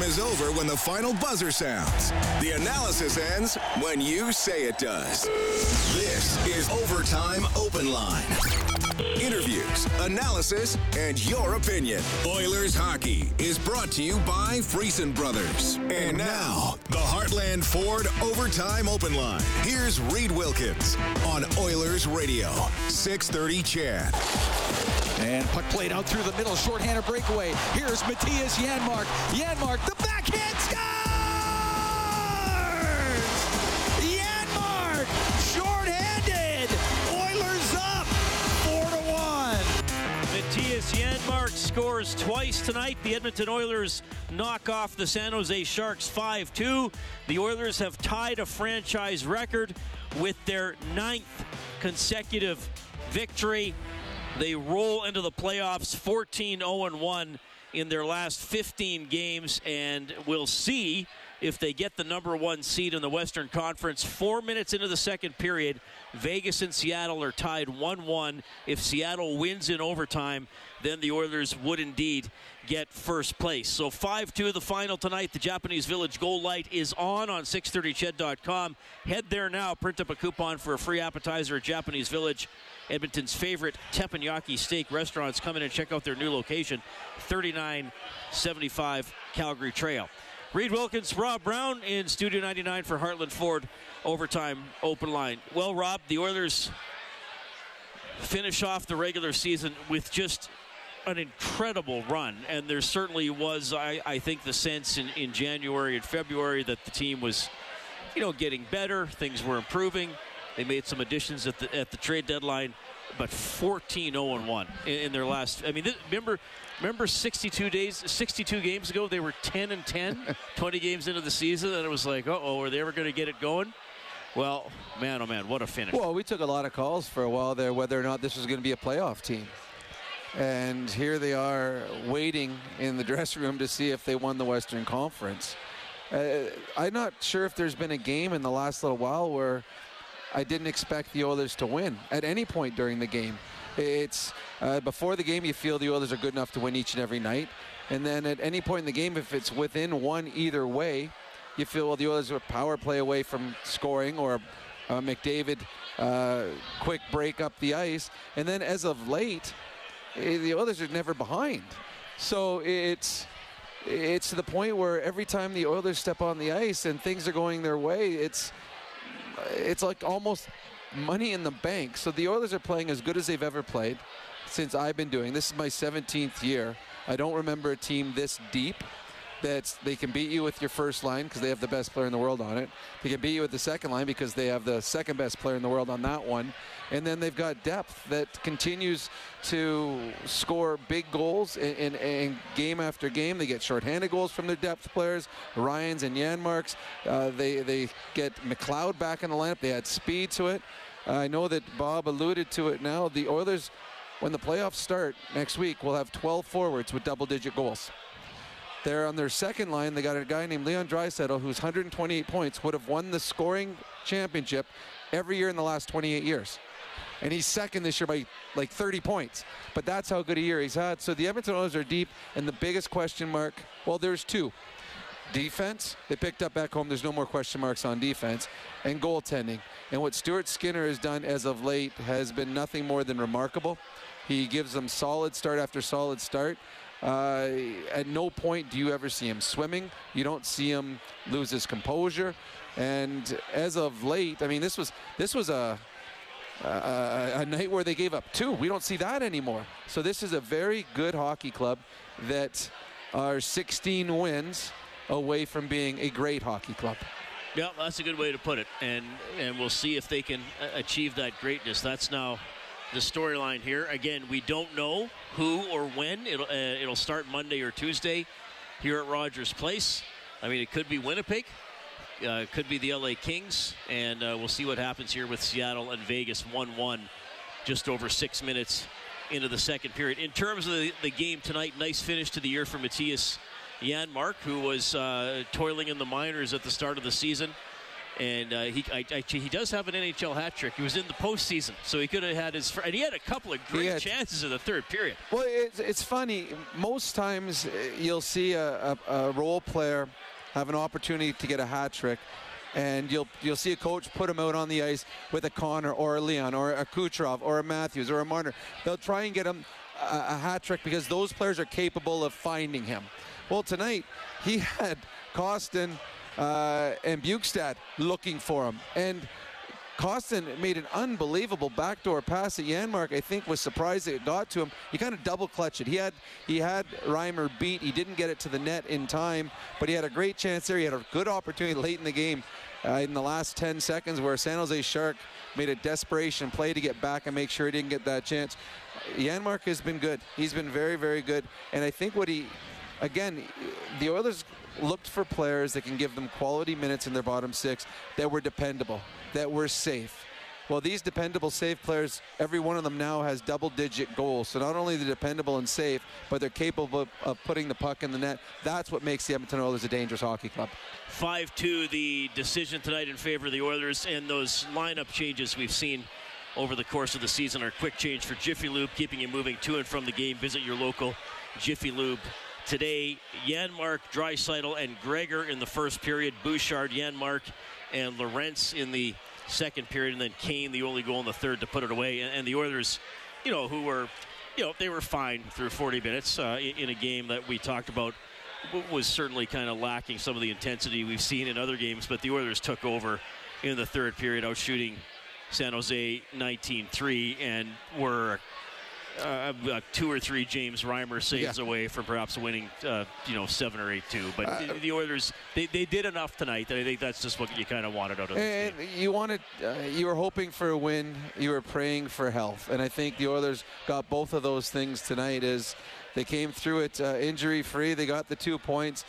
game is over when the final buzzer sounds. The analysis ends when you say it does. This is Overtime Open Line. Interviews, analysis, and your opinion. Oilers hockey is brought to you by Friesen Brothers. And now, the Heartland Ford Overtime Open Line. Here's Reed Wilkins on Oilers Radio, 630 CHED. And puck played out through the middle, shorthanded breakaway. Here's Mattias Janmark. Janmark, the backhand scores! Janmark, shorthanded. Oilers up, four to one. Mattias Janmark scores twice tonight. The Edmonton Oilers knock off the San Jose Sharks 5-2. The Oilers have tied a franchise record with their ninth consecutive victory. They roll into the playoffs 14 0 1 in their last 15 games, and we'll see if they get the number one seed in the Western Conference. Four minutes into the second period, Vegas and Seattle are tied 1 1. If Seattle wins in overtime, then the Oilers would indeed get first place. So 5 2 the final tonight. The Japanese Village goal light is on on 630ched.com. Head there now, print up a coupon for a free appetizer at Japanese Village. Edmonton's favorite teppanyaki steak restaurants. Come in and check out their new location, 3975 Calgary Trail. Reed Wilkins, Rob Brown in Studio 99 for Heartland Ford Overtime Open Line. Well, Rob, the Oilers finish off the regular season with just an incredible run. And there certainly was, I, I think, the sense in, in January and February that the team was, you know, getting better. Things were improving. They made some additions at the at the trade deadline, but 14 0 1 in, in their last. I mean, remember remember 62 days, 62 games ago, they were 10 and 10, 20 games into the season, and it was like, oh, are they ever going to get it going? Well, man, oh man, what a finish! Well, we took a lot of calls for a while there whether or not this was going to be a playoff team. And here they are waiting in the dressing room to see if they won the Western Conference. Uh, I'm not sure if there's been a game in the last little while where I didn't expect the Oilers to win at any point during the game. It's uh, before the game, you feel the Oilers are good enough to win each and every night. And then at any point in the game, if it's within one either way, you feel, well, the Oilers are a power play away from scoring or uh, McDavid uh, quick break up the ice. And then as of late, eh, the Oilers are never behind. So it's it's to the point where every time the Oilers step on the ice and things are going their way, it's it's like almost Mm-hmm. money in the bank. So the Oilers are playing as good as they've ever played since I've been doing. This is my 17th year. I don't remember a team this deep that they can beat you with your first line because they have the best player in the world on it. They can beat you with the second line because they have the second best player in the world on that one. And then they've got depth that continues to score big goals in, in, in game after game. They get shorthanded goals from their depth players, Ryans and Janmarks. Uh, they, they get McLeod back in the lineup. They add speed to it. I know that Bob alluded to it now. The Oilers, when the playoffs start next week, will have 12 forwards with double digit goals. They're on their second line. They got a guy named Leon Draisaitl, who's 128 points, would have won the scoring championship every year in the last 28 years. And he's second this year by like 30 points. But that's how good a year he's had. So the Edmonton Oilers are deep. And the biggest question mark, well, there's two. Defense, they picked up Ekholm. There's no more question marks on defense. And goaltending. And what Stuart Skinner has done as of late has been nothing more than remarkable. He gives them solid start after solid start. Uh, at no point do you ever see him swimming. You don't see him lose his composure. And as of late, I mean, this was this was a a, a night where they gave up two. We don't see that anymore. So this is a very good hockey club that are 16 wins away from being a great hockey club. Yeah, that's a good way to put it, and and we'll see if they can uh, achieve that greatness. That's now the storyline here. Again, we don't know who or when. It'll uh, it'll start Monday or Tuesday here at Rogers Place. I mean, it could be Winnipeg, uh, could be the LA Kings, and uh, we'll see what happens here with Seattle and Vegas 1-1, just over six minutes into the second period. In terms of the, the game tonight, nice finish to the year for Mattias Janmark, who was uh, toiling in the minors at the start of the season And uh, he I, I, he does have an NHL hat trick. He was in the postseason, so he could have had his. And he had a couple of great had, chances in the third period. Well, it's, it's funny. Most times uh, you'll see a, a, a role player have an opportunity to get a hat trick, and you'll you'll see a coach put him out on the ice with a Connor or a Leon or a Kucherov or a Matthews or a Marner. They'll try and get him a, a hat trick because those players are capable of finding him. Well, tonight he had Kostin uh, and Bjugstad looking for him, and Kostin made an unbelievable backdoor pass at Janmark. I think was surprised it got to him. He kind of double clutched it. He had he had Reimer beat. He didn't get it to the net in time, but he had a great chance there. He had a good opportunity late in the game, uh, in the last 10 seconds, where San Jose Shark made a desperation play to get back and make sure he didn't get that chance. Janmark has been good. He's been very very good, and I think what he, again, the Oilers looked for players that can give them quality minutes in their bottom six that were dependable, that were safe. Well, these dependable, safe players, every one of them now has double digit goals. So not only they're dependable and safe, but they're capable of, putting the puck in the net. That's what makes the Edmonton Oilers a dangerous hockey club. 5 2, the decision tonight in favor of the Oilers, and those lineup changes we've seen over the course of the season are quick change for Jiffy Lube, keeping you moving to and from the game. Visit your local Jiffy Lube today. Janmark, Draisaitl, and Gregor in the first period. Bouchard, Janmark, and Lorentz in the second period, and then Kane, the only goal in the third to put it away. And, and the Oilers, you know, who were, you know, they were fine through 40 minutes uh, in, in, a game that we talked about was certainly kind of lacking some of the intensity we've seen in other games. But the Oilers took over in the third period, out shooting San Jose 19-3, and were uh, uh, two or three James Reimer saves yeah. away from perhaps winning, uh, you know, seven or eight two. But uh, the Oilers, they, they did enough tonight that I think that's just what you kind of wanted out of this game. You wanted, uh, you were hoping for a win. You were praying for health, and I think the Oilers got both of those things tonight. As they came through it uh, injury free, they got the two points,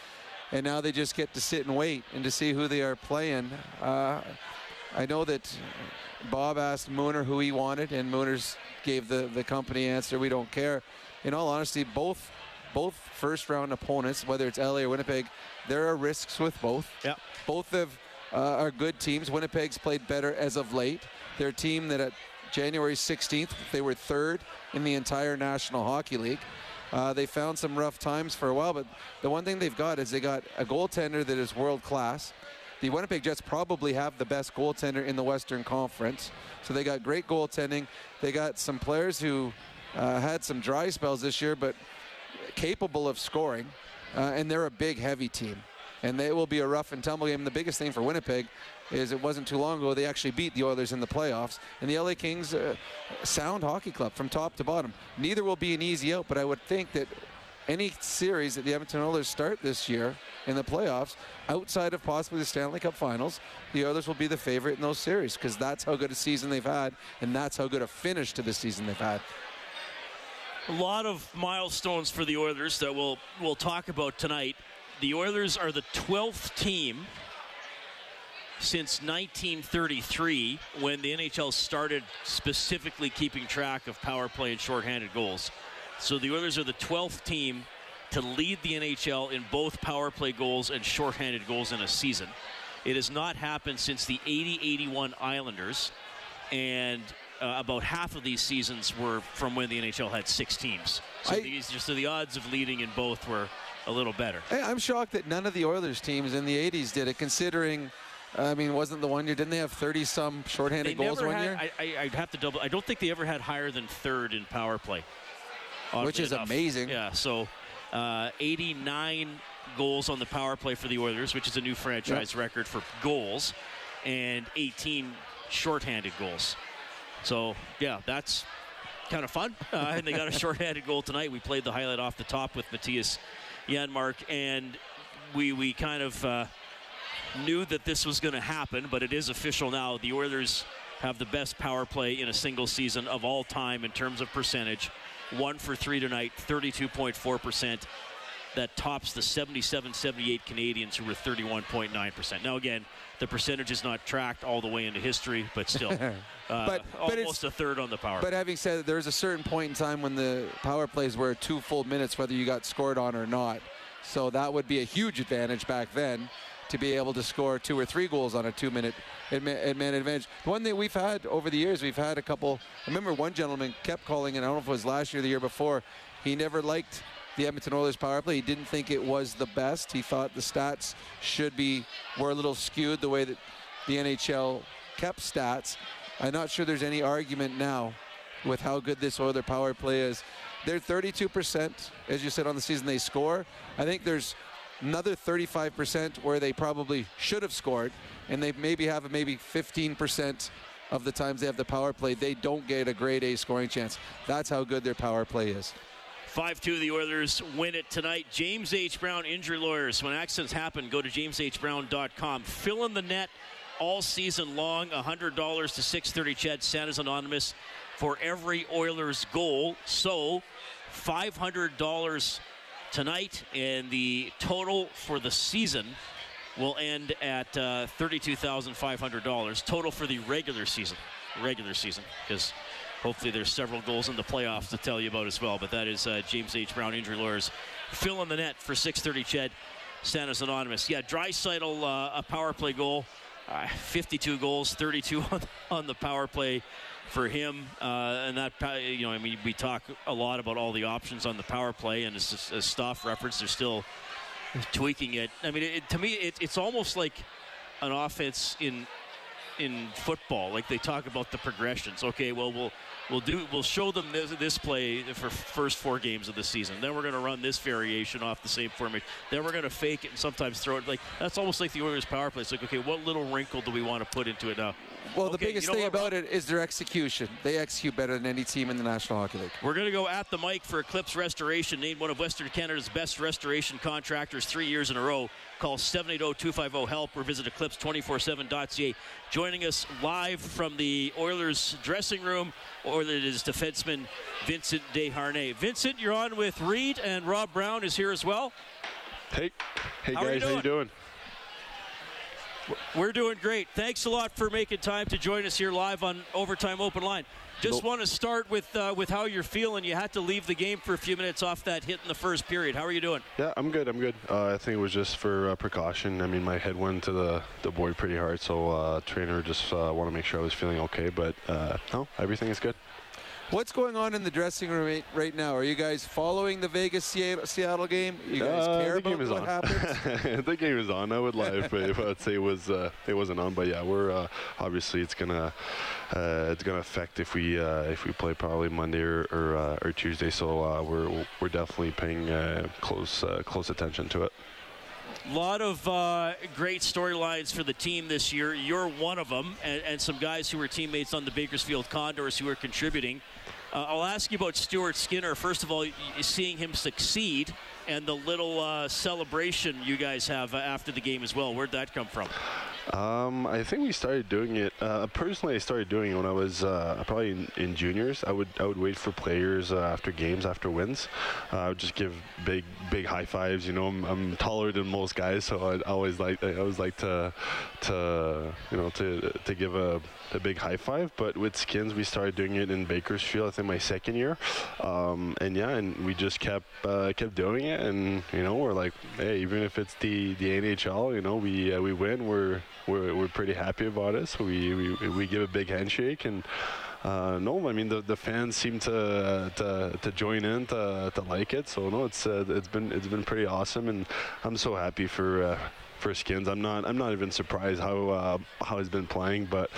and now they just get to sit and wait and to see who they are playing. I know that Bob asked Mooner who he wanted, and Mooner's gave the, the company answer, we don't care. In all honesty, both both first round opponents, whether it's LA or Winnipeg, there are risks with both. Yep. Both of uh, are good teams. Winnipeg's played better as of late. They're a team that at January 16th, they were third in the entire National Hockey League. Uh, they found some rough times for a while, but the one thing they've got is they got a goaltender that is world class. The Winnipeg Jets probably have the best goaltender in the Western Conference. So they got great goaltending. They got some players who uh, had some dry spells this year, but capable of scoring. Uh, and they're a big, heavy team. And they will be a rough and tumble game. The biggest thing for Winnipeg is it wasn't too long ago they actually beat the Oilers in the playoffs. And the LA Kings, uh, sound hockey club from top to bottom. Neither will be an easy out, but I would think that any series that the Edmonton Oilers start this year in the playoffs, outside of possibly the Stanley Cup Finals, the Oilers will be the favorite in those series because that's how good a season they've had, and that's how good a finish to the season they've had. A lot of milestones for the Oilers that we'll we'll talk about tonight. The Oilers are the 12th team since 1933 when the NHL started specifically keeping track of power play and shorthanded goals. So the Oilers are the 12th team to lead the NHL in both power play goals and shorthanded goals in a season. It has not happened since the 80 81 Islanders, and uh, about half of these seasons were from when the NHL had six teams. So, I, these, so the odds of leading in both were a little better. I'm shocked that none of the Oilers teams in the 80s did it, considering. I mean, wasn't the one year? Didn't they have 30 some shorthanded they goals one had, year? I, I, would have to double. I don't think they ever had higher than third in power play. Which is enough. amazing. Yeah. So uh, 89 goals on the power play for the Oilers, which is a new franchise yep. record for goals, and 18 shorthanded goals. So, yeah, that's kind of fun. Uh, and they got a shorthanded goal tonight. We played the highlight off the top with Mattias Janmark, and we, we kind of uh, knew that this was going to happen, but it is official now. The Oilers have the best power play in a single season of all time in terms of percentage one for three tonight, 32.4%. That tops the 77 78 Canadiens, who were 31.9%. Now, again, the percentage is not tracked all the way into history, but still, uh, but, but almost a third on the power. But having said that, there's a certain point in time when the power plays were two full minutes, whether you got scored on or not. So that would be a huge advantage back then to be able to score two or three goals on a two-minute man advantage. One thing we've had over the years, we've had a couple. I remember one gentleman kept calling, and I don't know if it was last year or the year before. He never liked the Edmonton Oilers power play. He didn't think it was the best. He thought the stats should be were a little skewed the way that the NHL kept stats. I'm not sure there's any argument now with how good this Oiler power play is. They're 32%, as you said, on the season they score. I think there's another 35% where they probably should have scored, and they maybe have maybe 15% of the times they have the power play, they don't get a grade A scoring chance. That's how good their power play is. 5-2 the Oilers win it tonight. James H. Brown Injury Lawyers. When accidents happen, go to jameshbrown.com. Fill in the net all season long. $100 to 630 CHED Santa's Anonymous for every Oilers goal. So $500 tonight, and the total for the season will end at uh, $32,500. Total for the regular season. Regular season, because hopefully there's several goals in the playoffs to tell you about as well. But that is uh, James H. Brown Injury Lawyers fill in the net for 630 CHED. Santa's Anonymous. Yeah, Draisaitl, uh, a power play goal. Uh, 52 goals, 32 on, on the power play for him. Uh, and that, you know, I mean, we talk a lot about all the options on the power play, and as, as Stoff referenced, they're still tweaking it. I mean, it, to me, it, it's almost like an offense in in football. Like they talk about the progressions. Okay, well, we'll we'll do we'll show them this, this play for first four games of the season. Then we're going to run this variation off the same formation. Then we're going to fake it and sometimes throw it. Like that's almost like the Oilers' power play. It's like, okay, what little wrinkle do we want to put into it now? Well, okay, the biggest you know thing what, about it is their execution. They execute better than any team in the National Hockey League. We're going to go at the mic for Eclipse Restoration, named one of Western Canada's best restoration contractors three years in a row. Call 780-250-HELP or visit eclipse247.ca. Joining us live from the Oilers dressing room, or it is defenseman Vincent Desharnais. Vincent, you're on with Reed, and Rob Brown is here as well. Hey, hey How are you guys, how you doing? We're doing great. Thanks a lot for making time to join us here live on Overtime Open Line. Just Nope. want to start with uh, with how you're feeling. You had to leave the game for a few minutes off that hit in the first period. How are you doing? Yeah, I'm good. I'm good. Uh, I think it was just for uh, precaution. I mean, my head went to the, the board pretty hard, so uh, trainer just uh, want to make sure I was feeling okay. But uh, no, everything is good. What's going on in the dressing room right- now? Are you guys following the Vegas Seattle game? You guys Uh, care about game is what on. happens? the game is on. I would lie if, if I'd say it was uh, it wasn't on. But yeah, we're uh, obviously it's gonna uh, it's gonna affect if we uh, if we play probably Monday or or, uh, or Tuesday. So uh, we're we're definitely paying uh, close uh, close attention to it. A lot of uh, great storylines for the team this year. You're one of them, and, and some guys who were teammates on the Bakersfield Condors who are contributing. Uh, I'll ask you about Stuart Skinner. First of all, seeing him succeed and the little uh, celebration you guys have uh, after the game as well. Where'd that come from? Um, I think we started doing it. Uh, personally, I started doing it when I was uh, probably in, in juniors. I would I would wait for players uh, after games, after wins. Uh, I would just give big big high fives. You know, I'm, I'm taller than most guys, so I always like I always like to to you know to to give a, a big high five. But with skins, we started doing it in Bakersfield. I think my second year, um, and yeah, and we just kept uh, kept doing it. And you know, we're like, hey, even if it's the the NHL, you know, we uh, we win, we're we're, we're pretty happy about it. So we, we, we give a big handshake and. Uh, no, I mean the, the fans seem to, to to join in to, to like it. So no, it's uh, it's been it's been pretty awesome, and I'm so happy for uh, for Skins. I'm not I'm not even surprised how uh, how he's been playing, but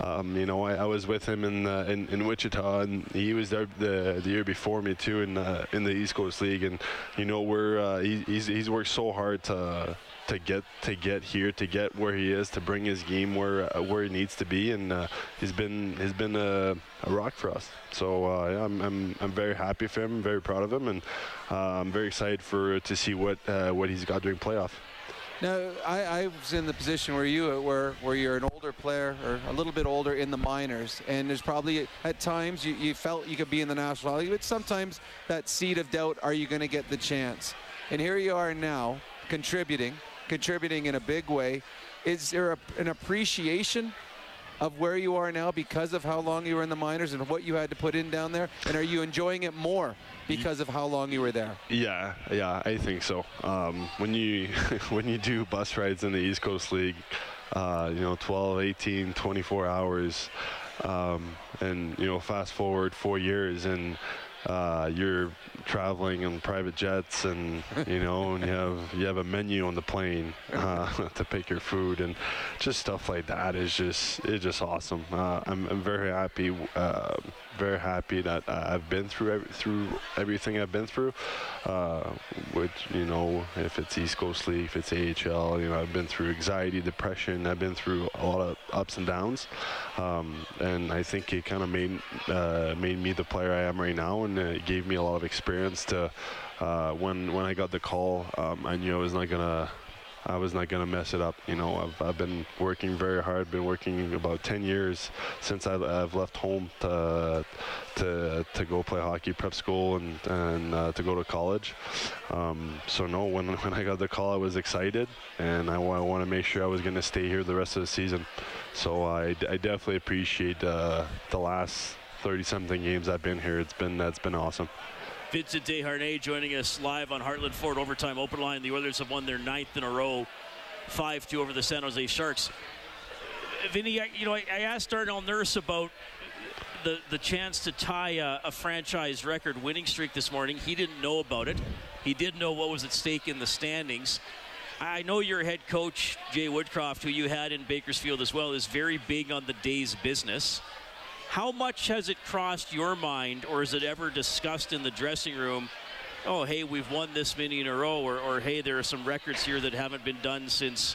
um, you know I, I was with him in, uh, in in Wichita, and he was there the, the year before me too in uh, in the East Coast League, and you know we're uh, he, he's he's worked so hard to to get to get here to get where he is to bring his game where uh, where he needs to be. And uh, he's been he's been a, a rock for us. So uh, yeah, I'm, I'm I'm very happy for him very proud of him. And uh, I'm very excited for to see what uh, what he's got during playoff Now, I, I was in the position where you were, where you're an older player or a little bit older in the minors, and there's probably at times you, you felt you could be in the national league, but sometimes that seed of doubt: Are you going to get the chance? And here you are now, contributing, contributing in a big way. Is there a, an appreciation of where you are now because of how long you were in the minors and what you had to put in down there? And are you enjoying it more because of how long you were there? Yeah, yeah, I think so. Um, when you when you do bus rides in the East Coast League, uh, you know, 12, 18, 24 hours, um, and you know, fast forward four years and uh, you're traveling in private jets and you know and you have you have a menu on the plane uh, to pick your food and just stuff like that is just it's just awesome. Uh, I'm, I'm very happy uh, very happy that I've been through every, through everything I've been through. Uh, which you know if it's East Coast League if it's AHL you know I've been through anxiety depression I've been through a lot of ups and downs. Um, and I think it kind of made uh, made me the player I am right now and it gave me a lot of experience to uh, when when I got the call um, I knew I was not gonna I was not gonna mess it up you know I've, I've been working very hard been working about 10 years since I, have left home to, to to go play hockey prep school and and uh, to go to college um, so no when, when I got the call I was excited and I, I want to make sure I was gonna stay here the rest of the season so I, I definitely appreciate uh, the last 30 something games I've been here. It's been that's been awesome. Vincent Desharnais joining us live on Heartland Ford Overtime Open Line. The Oilers have won their ninth in a row, 5-2 over the San Jose Sharks. Vinny, you know, I, I asked Darnell Nurse about the, the chance to tie a, a, franchise record winning streak this morning. He didn't know about it. He did know what was at stake in the standings. I know your head coach, Jay Woodcroft, who you had in Bakersfield as well, is very big on the day's business. How much has it crossed your mind, or is it ever discussed in the dressing room? Oh, hey, we've won this many in a row, or, or hey, there are some records here that haven't been done since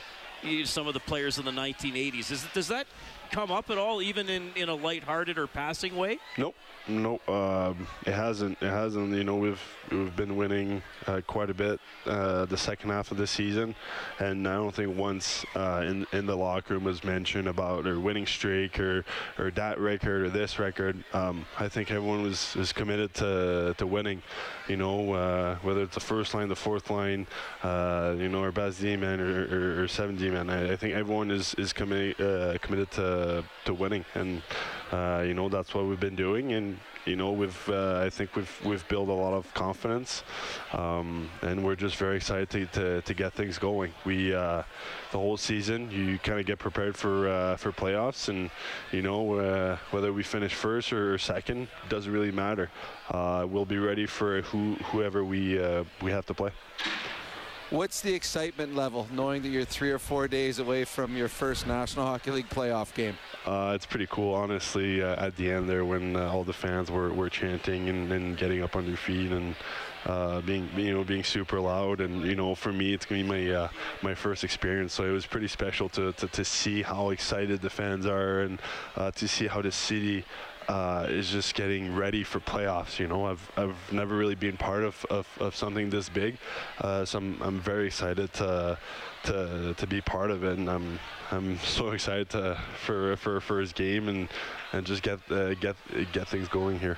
some of the players in the 1980s. Is, does that come up at all, even in, in a lighthearted or passing way? Nope. No, um, it hasn't. It hasn't. You know, we've we've been winning uh, quite a bit uh, the second half of the season, and I don't think once uh, in in the locker room was mentioned about their winning streak or or that record or this record. Um, I think everyone was is committed to to winning. You know, uh, whether it's the first line, the fourth line, uh, you know, our best D man or, or, or seven D man. I, I, think everyone is is committed uh, committed to to winning and. You know that's what we've been doing, and you know we've I think we've we've built a lot of confidence, um, and we're just very excited to, to, to get things going. We uh, the whole season you kind of get prepared for uh, for playoffs, and you know uh, whether we finish first or second doesn't really matter. we'll be ready for who whoever we we have to play. What's the excitement level knowing that you're three or four days away from your first National Hockey League playoff game? Uh, it's pretty cool, honestly, uh, at the end there when uh, all the fans were, were chanting and, and getting up on their feet and uh, being you know being super loud and you know for me it's gonna be my uh, my first experience so it was pretty special to, to, to see how excited the fans are and uh, to see how the city uh, is just getting ready for playoffs. You know, I've, I've never really been part of, of, of something this big, uh, so I'm, I'm very excited to, to to be part of it, and I'm I'm so excited to for for, for his game and and just get uh, get get things going here.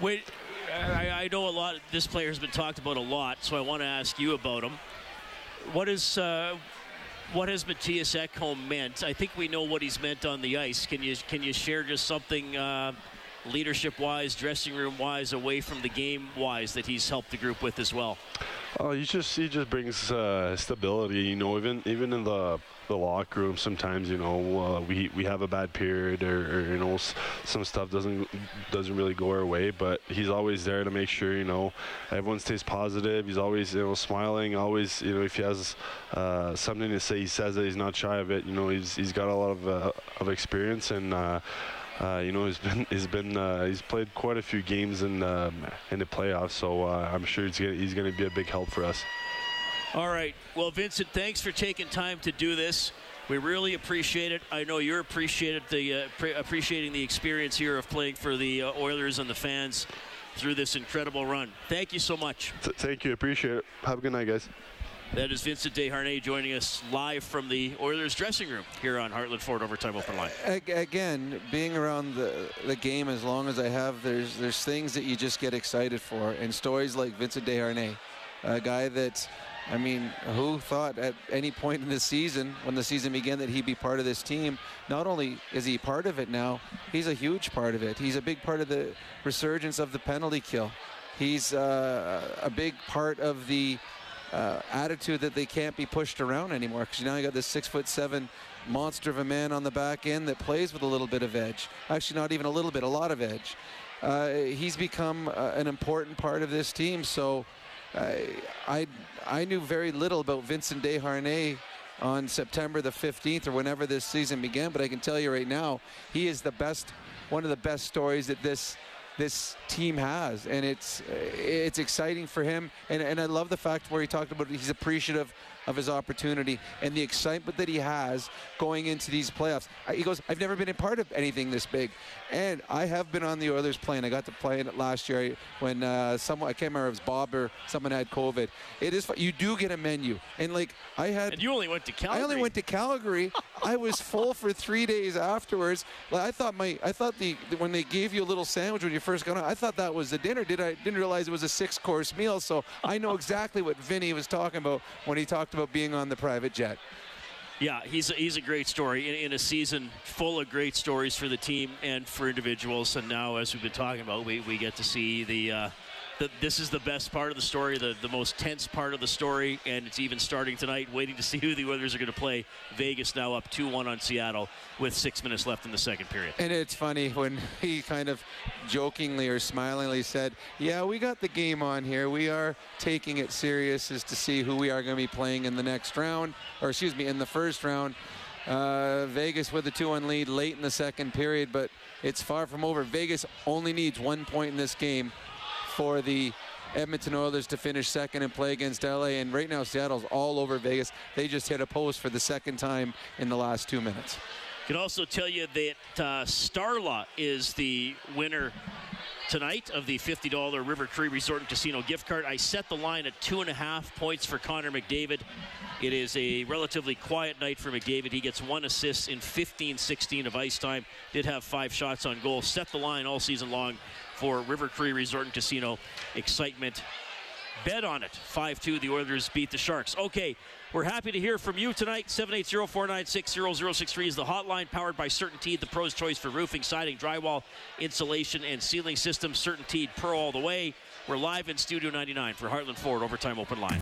Wait, I, I, know a lot. This player has been talked about a lot, so I want to ask you about him. What is uh, what has Mattias Ekholm meant? I think we know what he's meant on the ice. Can you can you share just something uh, leadership wise, dressing room wise, away from the game wise that he's helped the group with as well? Oh, he just he just brings uh, stability. You know, even even in the the locker room, sometimes you know uh, we we have a bad period or, or, you know some stuff doesn't doesn't really go our way. But he's always there to make sure you know everyone stays positive. He's always you know smiling. Always you know if he has uh, something to say, he says that he's not shy of it. You know, he's he's got a lot of uh, of experience and. Uh, uh, you know, he's been he's been uh, he's played quite a few games in um, in the playoffs, so uh, I'm sure he's gonna, he's going to be a big help for us. All right. Well, Vincent, thanks for taking time to do this. We really appreciate it. I know you're appreciated the uh, pre- appreciating the experience here of playing for the uh, Oilers and the fans through this incredible run. Thank you so much. Th- thank you. Appreciate it. Have a good night, guys. That is Vincent Desharnais joining us live from the Oilers dressing room here on Heartland Ford Overtime Open Line. Again, being around the, the game as long as I have, there's there's things that you just get excited for, and stories like Vincent Desharnais, a guy that I mean, who thought at any point in the season, when the season began, that he'd be part of this team? Not only is he part of it now, he's a huge part of it. He's a big part of the resurgence of the penalty kill. He's uh, a big part of the uh, attitude that they can't be pushed around anymore because now you got this six foot seven monster of a man on the back end that plays with a little bit of edge. Actually, not even a little bit, a lot of edge. Uh, he's become uh, an important part of this team. So I I I knew very little about Vincent Desharnais on September the 15th or whenever this season began, but I can tell you right now, he is the best, one of the best stories that this this team has, and it's it's exciting for him. And, and I love the fact where he talked about he's appreciative of his opportunity and the excitement that he has going into these playoffs. He goes, I've never been a part of anything this big. And I have been on the Oilers plane. I got to play in it last year when uh, someone, I can't remember if it was Bob or someone had COVID. It is, you do get a menu. And like, I had. And you only went to Calgary. I only went to Calgary. I was full for three days afterwards. Like, I thought my, I thought the, when they gave you a little sandwich when you first got on, I thought that was the dinner. Did I didn't realize it was a six course meal. So I know exactly what Vinny was talking about when he talked about being on the private jet. Yeah, he's a, he's a great story in, in, a season full of great stories for the team and for individuals. And now, as we've been talking about, we, we get to see the uh, the, this is the best part of the story, the, the most tense part of the story, and it's even starting tonight, waiting to see who the Oilers are going to play. Vegas now up 2 1 on Seattle with six minutes left in the second period. And it's funny when he kind of jokingly or smilingly said, Yeah, we got the game on here. We are taking it serious as to see who we are going to be playing in the next round, or excuse me, in the first round. Uh, Vegas with a 2 1 lead late in the second period, but it's far from over. Vegas only needs one point in this game for the Edmonton Oilers to finish second and play against LA. And right now, Seattle's all over Vegas. They just hit a post for the second time in the last two minutes. Can also tell you that uh, Starla is the winner tonight of the $50 River Cree Resort and Casino gift card. I set the line at two and a half points for Connor McDavid. It is a relatively quiet night for McDavid. He gets one assist in 15 16 of ice time. Did have five shots on goal. Set the line all season long for River Cree Resort and Casino. Excitement. Bet on it. 5 2. The Oilers beat the Sharks. Okay, we're happy to hear from you tonight. 780 496 0063 is the hotline powered by CertainTeed, the pro's choice for roofing, siding, drywall, insulation, and ceiling systems. CertainTeed Pro all the way. We're live in Studio 99 for Heartland Ford Overtime Open Line.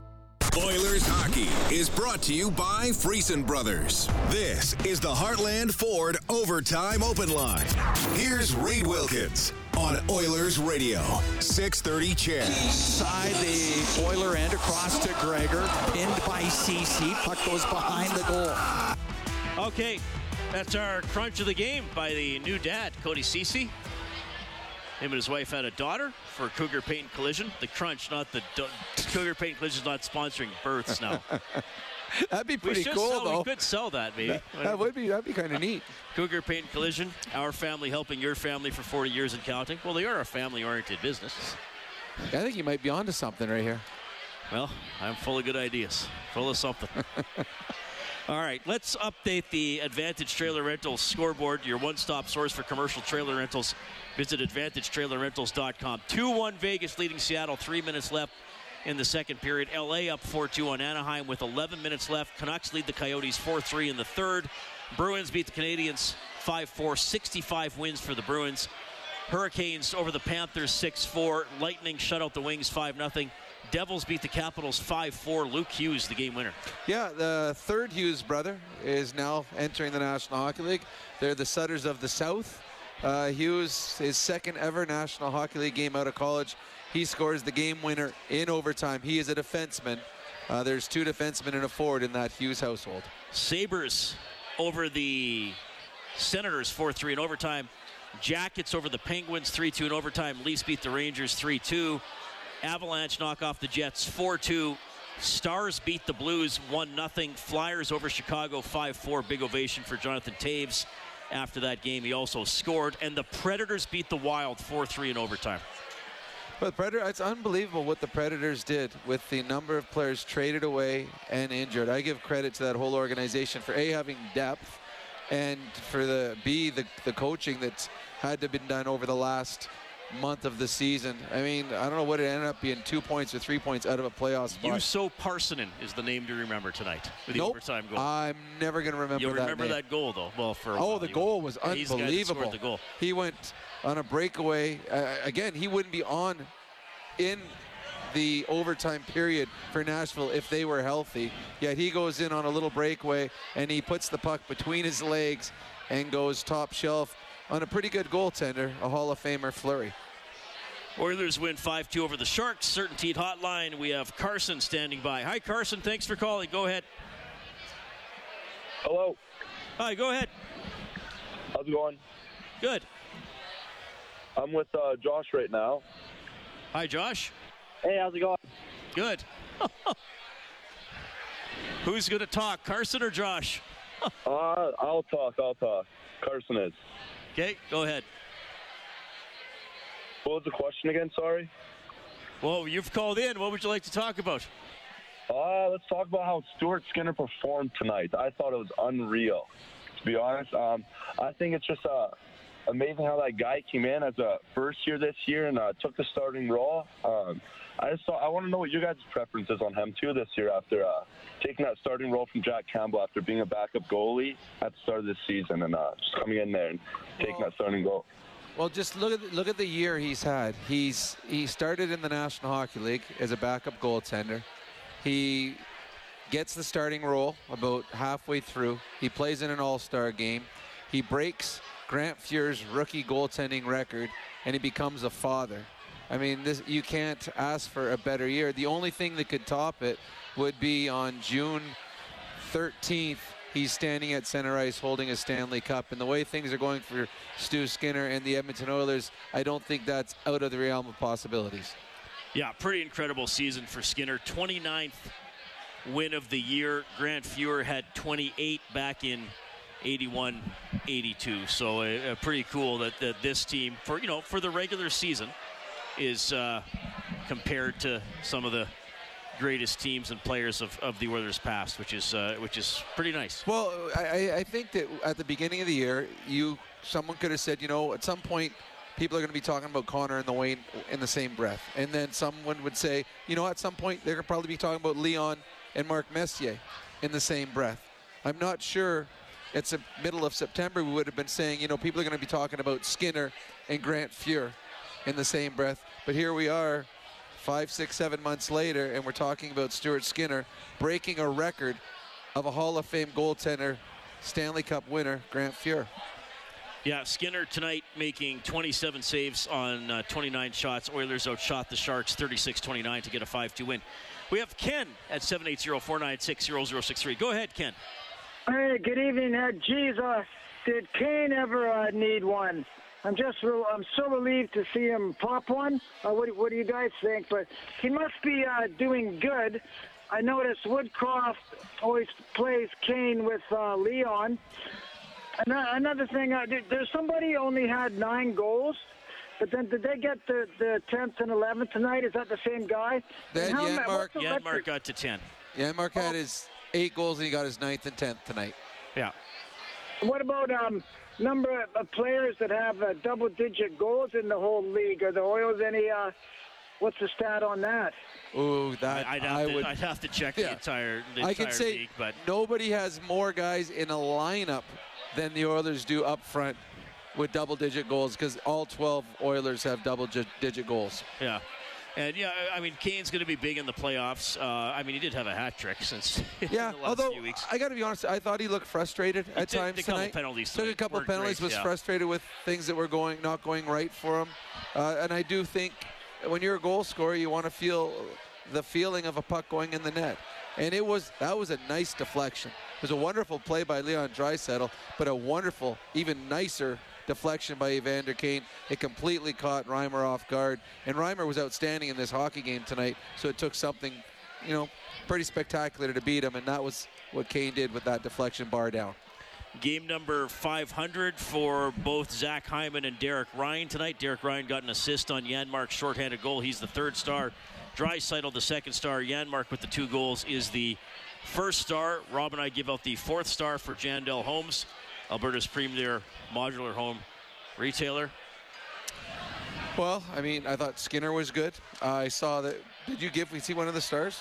Oilers hockey is brought to you by Friesen Brothers. This is the Heartland Ford Overtime Open Line. Here's Reed Wilkins on Oilers Radio, 630 CHED. Side the Oiler end across to Gregor, pinned by Ceci. Puck goes behind the goal. Okay, that's our crunch of the game by the new dad, Cody Ceci. Him and his wife had a daughter for Cougar Paint Collision. The crunch, not the do- Cougar Paint Collision is not sponsoring births now. that'd be pretty cool, sell, though. We could sell that, maybe. That, that would be that'd be kind of neat. Cougar Paint Collision, our family helping your family for 40 years and counting. Well, they are a family-oriented business. I think you might be onto something right here. Well, I'm full of good ideas, full of something. All right, let's update the Advantage Trailer Rentals scoreboard, your one-stop source for commercial trailer rentals. Visit AdvantageTrailerRentals.com. 2-1 Vegas leading Seattle. Three minutes left in the second period. LA up 4-2 on Anaheim with 11 minutes left. Canucks lead the Coyotes 4-3 in the third. Bruins beat the Canadiens 5-4. 65 wins for the Bruins. Hurricanes over the Panthers 6-4. Lightning shut out the Wings 5-0. Devils beat the Capitals 5-4. Luke Hughes, the game winner. Yeah, the third Hughes brother is now entering the National Hockey League. They're the Sutters of the South. Uh, Hughes, his second ever National Hockey League game out of college. He scores the game winner in overtime. He is a defenseman. Uh, there's two defensemen and a forward in that Hughes household. Sabres over the Senators 4-3 in overtime. Jackets over the Penguins 3-2 in overtime. Leafs beat the Rangers 3-2. Avalanche knock off the Jets 4-2. Stars beat the Blues 1-0. Flyers over Chicago 5-4. Big ovation for Jonathan Toews after that game. He also scored. And the Predators beat the Wild 4-3 in overtime. But Predator, it's unbelievable what the Predators did with the number of players traded away and injured. I give credit to that whole organization for A, having depth, and for the B, the, the coaching that's had to have been done over the last month of the season. I mean, I don't know what it ended up being, two points or three points out of a playoff spot. Juuso Parssinen is the name to remember tonight with the nope, overtime goal. I'm never going to remember You'll that remember name. that goal, though. Well, for Oh, the goal was yeah, he's the guy that scored unbelievable. the goal. He went on a breakaway. Uh, again, he wouldn't be on in the overtime period for Nashville if they were healthy. Yet he goes in on a little breakaway and he puts the puck between his legs and goes top shelf on a pretty good goaltender, a Hall of Famer Fleury. Oilers win 5-2 over the Sharks. CertainTeed Hotline. We have Carson standing by. Hi, Carson. Thanks for calling. Go ahead. Hello. Hi, go ahead. How's it going? Good. I'm with uh, Josh right now. Hi, Josh. Hey, how's it going? Good. Who's going to talk, Carson or Josh? Uh, I'll talk. I'll talk. Carson is. Okay, go ahead. What was the question again? Sorry. Well, you've called in. What would you like to talk about? Uh, let's talk about how Stuart Skinner performed tonight. I thought it was unreal. To be honest, um, I think it's just uh, amazing how that guy came in as a first year this year and uh, took the starting role. Um, I just—I want to know what your guys' preference is on him too this year after uh, taking that starting role from Jack Campbell after being a backup goalie at the start of this season and uh, just coming in there and taking that starting goal. Well, just look at look at the year he's had. He's he started in the National Hockey League as a backup goaltender. He gets the starting role about halfway through. He plays in an All-Star game. He breaks Grant Fuhr's rookie goaltending record, and he becomes a father. I mean, this you can't ask for a better year. The only thing that could top it would be on June 13th. He's standing at center ice holding a Stanley Cup. And the way things are going for Stu Skinner and the Edmonton Oilers, I don't think that's out of the realm of possibilities. Yeah, pretty incredible season for Skinner. 29th win of the year. Grant Fuhr had 28 back in 81 82. So uh, pretty cool that, that this team, for you know, for the regular season, is uh, compared to some of the greatest teams and players of, of the Oilers past, which is uh, which is pretty nice. Well, I, I think that at the beginning of the year, you someone could have said, you know, at some point, people are going to be talking about Connor and the Wayne in the same breath, and then someone would say, you know, at some point they're going to probably be talking about Leon and Mark Messier in the same breath. I'm not sure. It's the middle of September. We would have been saying, you know, people are going to be talking about Skinner and Grant Fuhr in the same breath. But here we are, five, six, seven months later, and we're talking about Stuart Skinner breaking a record of a Hall of Fame goaltender, Stanley Cup winner, Grant Fuhr. Yeah, Skinner tonight making 27 saves on uh, 29 shots. Oilers outshot the Sharks 36-29 to get a 5-2 win. We have Ken at 780-496-0063. Go ahead, Ken. Hey, good evening. Uh, geez, uh, did Kane ever uh, need one? I'm just, re- I'm so relieved to see him pop one. Uh, what, do- what do you guys think? But he must be uh, doing good. I noticed Woodcroft always plays Kane with uh, Leon. Ano- Another thing, uh, did- there's somebody only had nine goals. But then, did they get the, the 10th and 11th tonight? Is that the same guy? Then And how ma- Janmark- what's the Janmark record? got to 10. Yeah, Mark had his eight goals and he got his ninth and tenth tonight. Yeah. What about um number of players that have uh, double-digit goals in the whole league? Are the Oilers any? Uh, what's the stat on that? Ooh, that I'd have, I to, would. I'd have to check Yeah. the entire, the I entire can say league, but nobody has more guys in a lineup than the Oilers do up front with double-digit goals because all 12 Oilers have double-digit goals. yeah. And yeah, I mean, Kane's going to be big in the playoffs. Uh, I mean, he did have a hat trick since Yeah, the last although few weeks. I got to be honest, I thought he looked frustrated at did- times a couple tonight. penalties Took a couple weren't penalties, great, was yeah. frustrated with things that were going not going right for him. Uh, and I do think when you're a goal scorer, you want to feel the feeling of a puck going in the net. And it was that was a nice deflection. It was a wonderful play by Leon Draisaitl, but a wonderful, even nicer deflection by Evander Kane. It completely caught Reimer off guard. And Reimer was outstanding in this hockey game tonight, so it took something, you know, pretty spectacular to beat him, and that was what Kane did with that deflection bar down. Game number 500 for both Zach Hyman and Derek Ryan tonight. Derek Ryan got an assist on Janmark's shorthanded goal. He's the third star. Draisaitl, the second star. Janmark with the two goals is the first star. Rob and I give out the fourth star for Jandel Homes, Alberta's premier modular home retailer. Well, I mean, I thought Skinner was good. Uh, I saw that. Did you give? We see one of the stars?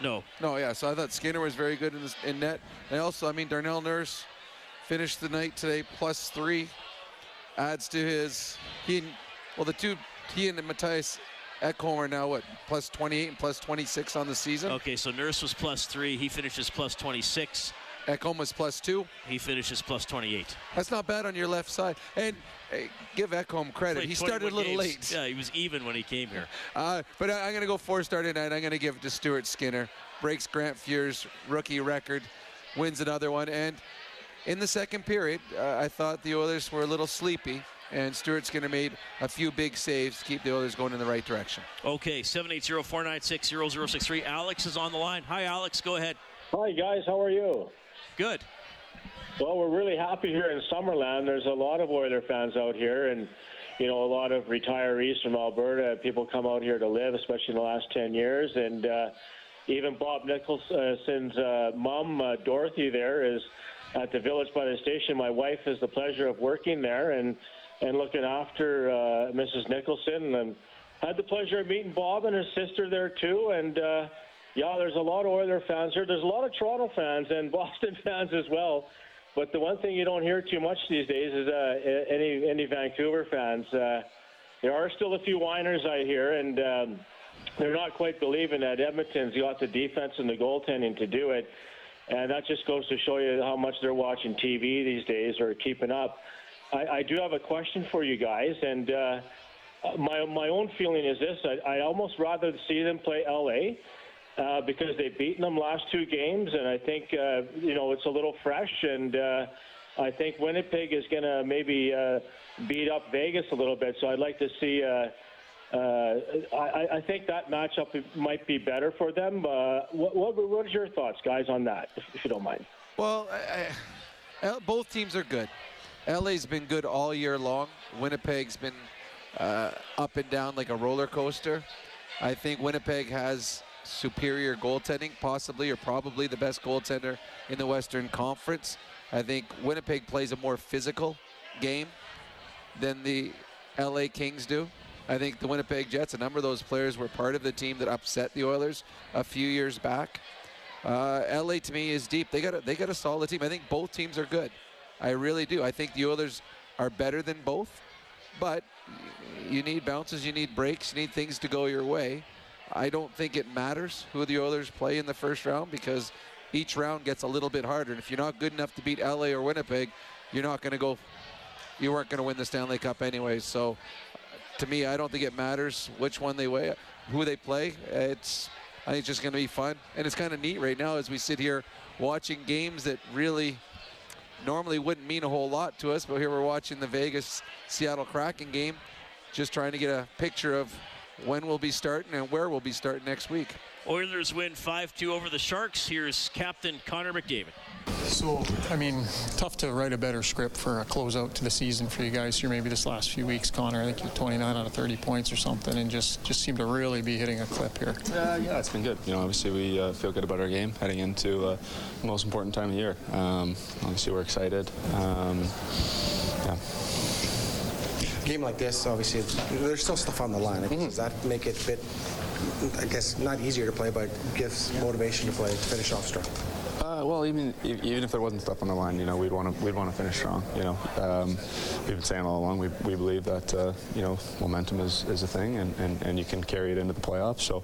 No. No, yeah. So I thought Skinner was very good in, this, in net. And also, I mean, Darnell Nurse finished the night today plus three. Adds to his. He, and- well, the two he and Mattias Ekholm are now what plus 28 and plus 26 on the season. Okay, so Nurse was plus three. He finishes plus 26. Ekholm was plus two. He finishes plus 28. That's not bad on your left side. And hey, give Ekholm credit. He started a little games. late. Yeah, he was even when he came here. Uh, but I, am going to go four star tonight. I'm going to give it to Stuart Skinner. Breaks Grant Fuhr's rookie record, wins another one. And in the second period, uh, I thought the Oilers were a little sleepy, and Stuart Skinner made a few big saves to keep the Oilers going in the right direction. Okay, 780-496-0063. Alex is on the line. Hi, Alex. Go ahead. Hi guys, how are you? Good. Well, we're really happy here in Summerland. There's a lot of Oiler fans out here, and you know a lot of retirees from Alberta. People come out here to live, especially in the last 10 years, and uh, even Bob Nicholson's uh, mom, uh, Dorothy, there is at the Village by the Station. My wife has the pleasure of working there and and looking after uh, Mrs. Nicholson, and had the pleasure of meeting Bob and his sister there too, and. Uh, yeah, there's a lot of Oiler fans here. There's a lot of Toronto fans and Boston fans as well. But the one thing you don't hear too much these days is uh, any any Vancouver fans. Uh, there are still a few whiners I hear, and um, they're not quite believing that Edmonton's got the defense and the goaltending to do it. And that just goes to show you how much they're watching TV these days or keeping up. I, I do have a question for you guys, and uh, my my own feeling is this: I, I'd almost rather see them play LA uh, because they've beaten them last two games, and I think uh, you know it's a little fresh, and uh, I think Winnipeg is going to maybe uh, beat up Vegas a little bit. So I'd like to see. Uh, uh, I, I think that matchup might be better for them. Uh, what, what, what are your thoughts, guys, on that, if, if you don't mind? Well, I, I, both teams are good. LA's been good all year long. Winnipeg's been uh, up and down like a roller coaster. I think Winnipeg has superior goaltending, possibly or probably the best goaltender in the Western Conference. I think Winnipeg plays a more physical game than the LA Kings do. I think the Winnipeg Jets, a number of those players were part of the team that upset the Oilers a few years back. Uh, LA to me is deep. They got a, they got a solid team. I think both teams are good. I really do. I think the Oilers are better than both, but you need bounces, you need breaks, you need things to go your way. I don't think it matters who the Oilers play in the first round because each round gets a little bit harder. And if you're not good enough to beat LA or Winnipeg, you're not going to go. You weren't going to win the Stanley Cup anyway. So, to me, I don't think it matters which one they weigh, who they play. It's I think it's just going to be fun, and it's kind of neat right now as we sit here watching games that really normally wouldn't mean a whole lot to us, but here we're watching the Vegas Seattle Kraken game, just trying to get a picture of when we'll be starting and where we'll be starting next week. Oilers win 5-2 over the Sharks. Here's Captain Connor McDavid. So, I mean, tough to write a better script for a closeout to the season for you guys here. Maybe this last few weeks, Connor. I think you're 29 out of 30 points or something, and just just seem to really be hitting a clip here. Uh, yeah, it's been good. You know, obviously we uh, feel good about our game heading into uh, the most important time of year. Um, obviously we're excited. Um, yeah. Game like this, obviously, there's still stuff on the line. Does that make it a bit, I guess, not easier to play, but gives motivation to play to finish off strong? Uh, well, even even if there wasn't stuff on the line, you know, we'd want to we'd want to finish strong. You know, um, we've been saying all along we, we believe that uh, you know momentum is, is a thing, and, and, and you can carry it into the playoffs. So,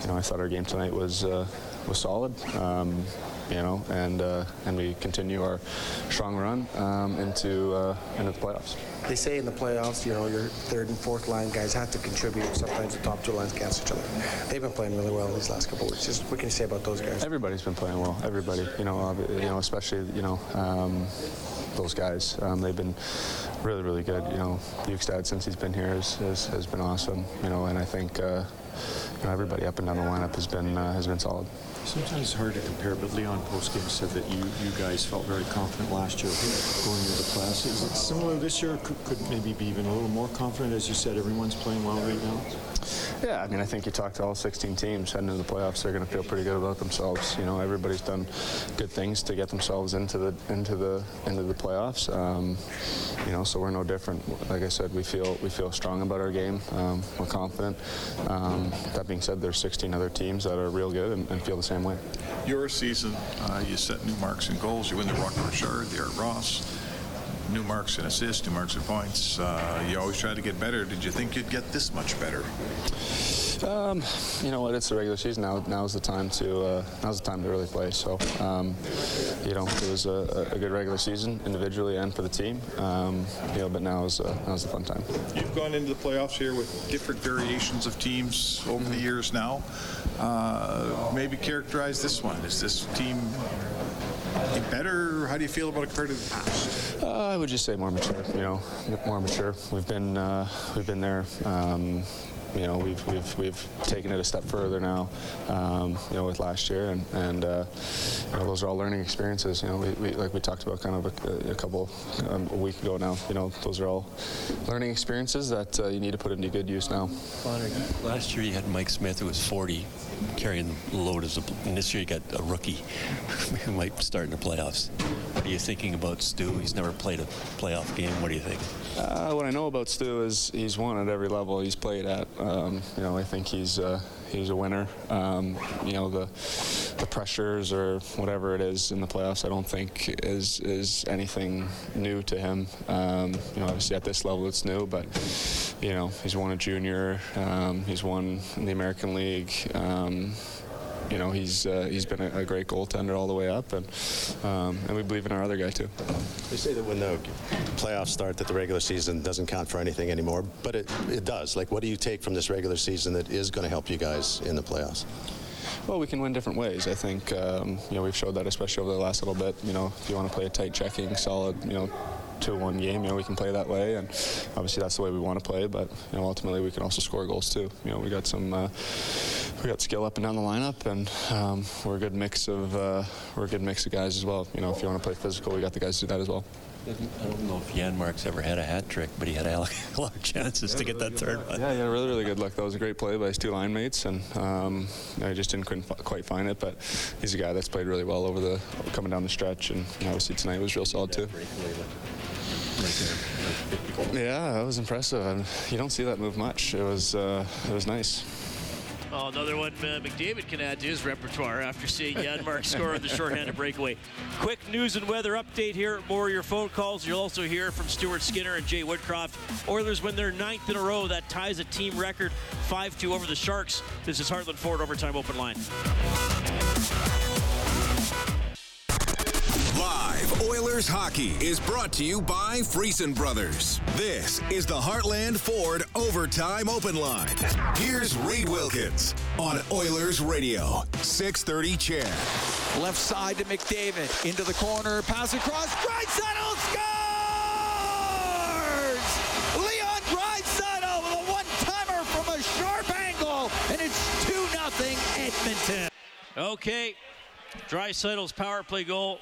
you know, I thought our game tonight was uh, was solid. Um, you know, and uh, and we continue our strong run um, into uh, into the playoffs. They say in the playoffs, you know, your third and fourth line guys have to contribute. Sometimes the top two lines cancel each other. They've been playing really well these last couple of weeks. Just what can you say about those guys? Everybody's been playing well. Everybody, you know, you know, especially you know um, those guys. Um, they've been really, really good. You know, Bjugstad since he's been here has, has, has been awesome. You know, and I think uh, you know everybody up and down the lineup has been uh, has been solid. Sometimes it's hard to compare, but Leon postgame said that you, you guys felt very confident last year going into the playoffs. Is it similar this year? Could, could maybe be even a little more confident? As you said, everyone's playing well right now. Yeah, I mean, I think you talk to all 16 teams heading into the playoffs, they're going to feel pretty good about themselves. You know, everybody's done good things to get themselves into the into the into the playoffs. Um, you know, so we're no different. Like I said, we feel we feel strong about our game. Um, we're confident. Um, that being said, there's 16 other teams that are real good and, and feel the same way. Your season, uh, you set new marks in goals. You win the Rocket Richard, the Art Ross new marks and assists, new marks and points. Uh, you always try to get better. Did you think you'd get this much better? Um, you know what? It's the regular season now. Now's the time to uh, now's the time to really play. So, um, you know, it was a, a, good regular season individually and for the team. Um, you know, but now is uh, now's the fun time. You've gone into the playoffs here with different variations of teams over the years now. Uh, maybe characterize this one. Is this team better? How do you feel about it compared to the past? Uh, I would just say more mature. You know, more mature. We've been uh, we've been there. Um, you know, we've, we've, we've taken it a step further now, um, you know, with last year, and, and uh, you know, those are all learning experiences. You know, we, we like we talked about kind of a, a couple um, a week ago now. You know, those are all learning experiences that uh, you need to put into good use now. Last year you had Mike Smith, who was 40, carrying the load as a, and this year you got a rookie who might start in the playoffs. What are you thinking about Stu? He's never played a playoff game. What do you think? Uh, what I know about Stu is he's won at every level he's played at. Um, you know, I think he's uh, he's a winner. Um, you know, the the pressures or whatever it is in the playoffs, I don't think is is anything new to him. Um, you know, obviously at this level it's new, but you know, he's won a junior. Um, he's won in the American League. You know, he's uh, he's been a, a, great goaltender all the way up, and um, and we believe in our other guy too. They say that when the playoffs start, that the regular season doesn't count for anything anymore, but it it does. Like, what do you take from this regular season that is going to help you guys in the playoffs? Well, we can win different ways. I think um, you know we've showed that, especially over the last little bit. You know, if you want to play a tight checking, solid, you know, two one game. You know, we can play that way, and obviously that's the way we want to play. But you know, ultimately we can also score goals too. You know, we got some uh, we got skill up and down the lineup, and um, we're a good mix of uh, we're a good mix of guys as well. You know, if you want to play physical, we got the guys to do that as well. I don't know if Janmark's ever had a hat trick, but he had a lot of chances yeah, to get that third one. Yeah, yeah, really, really good luck. That was a great play by his two line mates, and um, I just didn't couldn't quite find it. But he's a guy that's played really well over the coming down the stretch, and obviously tonight was real solid too. Yeah, that was impressive. And you don't see that move much. It was uh, it was nice. Oh, another one uh, McDavid can add to his repertoire after seeing Janmark score on the shorthanded breakaway. Quick news and weather update here. More of your phone calls. You'll also hear from Stuart Skinner and Jay Woodcroft. Oilers win their ninth in a row. That ties a team record 5-2 over the Sharks. This is Heartland Ford Overtime Open Line. Live Oilers hockey is brought to you by Friesen Brothers. This is the Heartland Ford Overtime Open Line. Here's Reed Wilkins on Oilers Radio, 630 CHED. Left side to McDavid, into the corner, pass across, Draisaitl scores! Leon Draisaitl with a one-timer from a sharp angle, and it's 2-0 Edmonton. Okay, Draisaitl's power play goal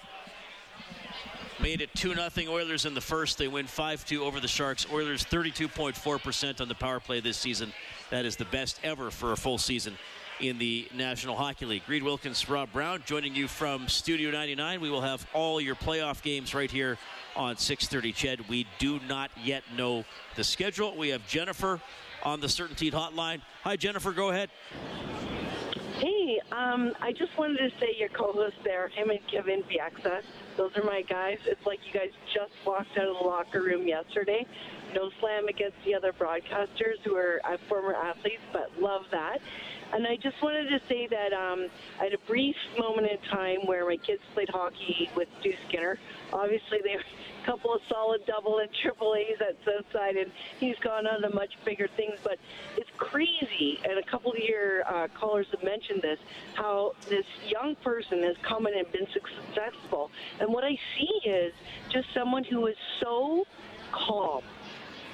made it 2 0 Oilers in the first. They win 5 2 over the Sharks. Oilers 32.4% on the power play this season. That is the best ever for a full season in the National Hockey League. Reed Wilkins, Rob Brown joining you from Studio 99. We will have all your playoff games right here on 630 CHED. We do not yet know the schedule. We have Jennifer on the CertainTeed hotline. Hi, Jennifer. Go ahead. Hey, um, I just wanted to say your co-host there, him and Kevin Bieksa, those are my guys. It's like you guys just walked out of the locker room yesterday. No slam against the other broadcasters who are uh, former athletes, but love that. And I just wanted to say that um, I had a brief moment in time where my kids played hockey with Stu Skinner. Obviously, they couple of solid double and triple A's at Southside, and he's gone on to much bigger things. But it's crazy, and a couple of your uh, callers have mentioned this, how this young person has come in and been successful. And what I see is just someone who is so calm,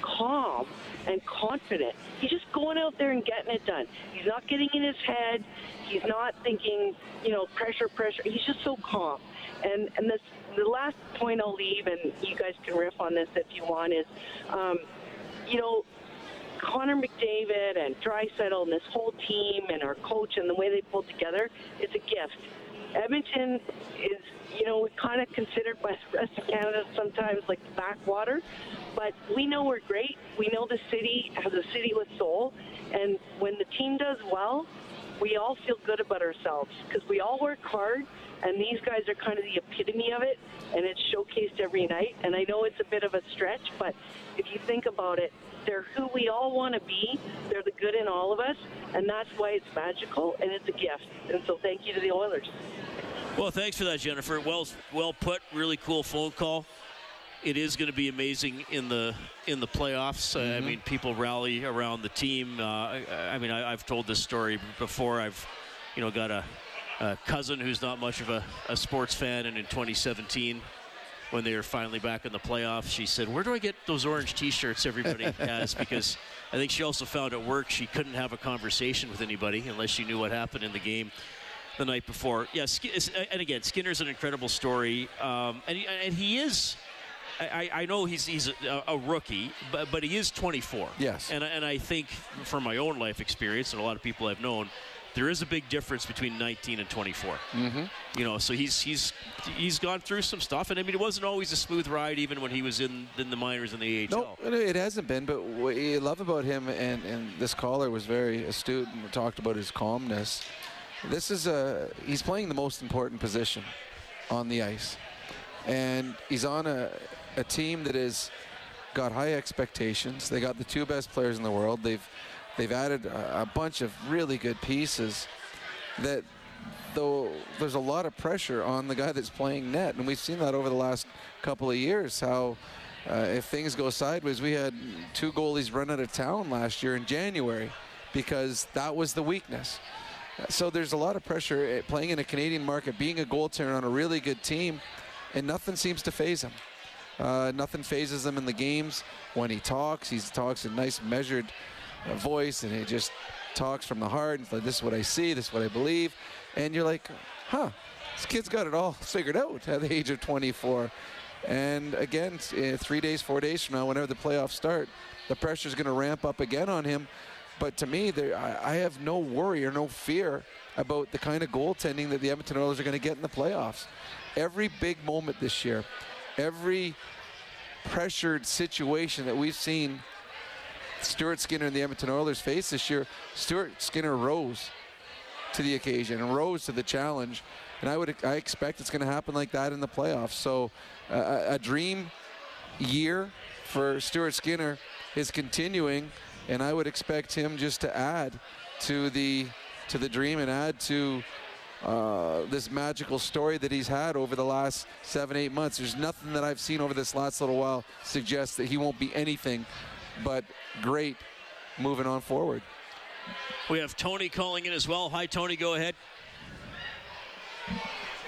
calm and confident. He's just going out there and getting it done. He's not getting in his head. He's not thinking, you know, pressure, pressure. He's just so calm. And and this the last point I'll leave, and you guys can riff on this if you want, is, um, you know, Connor McDavid and Draisaitl and this whole team and our coach and the way they pulled together, it's a gift. Edmonton is, you know, kind of considered by the rest of Canada sometimes like backwater, but we know we're great. We know the city has a city with soul, and when the team does well, we all feel good about ourselves because we all work hard, and these guys are kind of the epitome of it, and it's showcased every night. And I know it's a bit of a stretch, but if you think about it, they're who we all want to be. They're the good in all of us, and that's why it's magical and it's a gift. And so thank you to the Oilers. Well, thanks for that, Jennifer. Well, well put. Really cool phone call. It is going to be amazing in the in the playoffs. Uh, I Mm-hmm. mean, people rally around the team. Uh, I, I mean, I, I've told this story before. I've, you know, got a, a cousin who's not much of a, a sports fan, and in 2017, when they were finally back in the playoffs, she said, "Where do I get those orange T-shirts everybody has?" Because I think she also found at work she couldn't have a conversation with anybody unless she knew what happened in the game the night before. Yeah, and again, Skinner's an incredible story, um, and, he, and he is. I, I know he's he's a, a rookie, but but he is 24. Yes. and and I think from my own life experience and a lot of people I've known, there is a big difference between 19 and 24. Mm-hmm. You know, so he's he's he's gone through some stuff, and I mean, it wasn't always a smooth ride, even when he was in in the minors in the AHL. No, it hasn't been. But what you love about him, and, and this caller was very astute and talked about his calmness. This is a he's playing the most important position on the ice, and he's on a a team that has got high expectations. They got the two best players in the world. They've they've added a, a bunch of really good pieces that though there's a lot of pressure on the guy that's playing net, and we've seen that over the last couple of years. How uh, if things go sideways, we had two goalies run out of town last year in January because that was the weakness. So there's a lot of pressure eh, playing in a Canadian market, being a goaltender on a really good team, and nothing seems to phase him. Uh, nothing phases him in the games. When he talks, he talks in nice measured uh, voice, and he just talks from the heart. And like, this is what I see, this is what I believe. And you're like, huh, this kid's got it all figured out at the age of 24. And again, uh, three days, four days from now, whenever the playoffs start, the pressure's going to ramp up again on him. But to me, I have no worry or no fear about the kind of goaltending that the Edmonton Oilers are going to get in the playoffs. Every big moment this year, every pressured situation that we've seen Stuart Skinner and the Edmonton Oilers face this year, Stuart Skinner rose to the occasion and rose to the challenge. And I would I expect it's going to happen like that in the playoffs. So uh, a, dream year for Stuart Skinner is continuing, and I would expect him just to add to the to the dream and add to uh, this magical story that he's had over the last seven, eight months. There's nothing that I've seen over this last little while suggests that he won't be anything but great moving on forward. We have Tony calling in as well. Hi, Tony. Go ahead.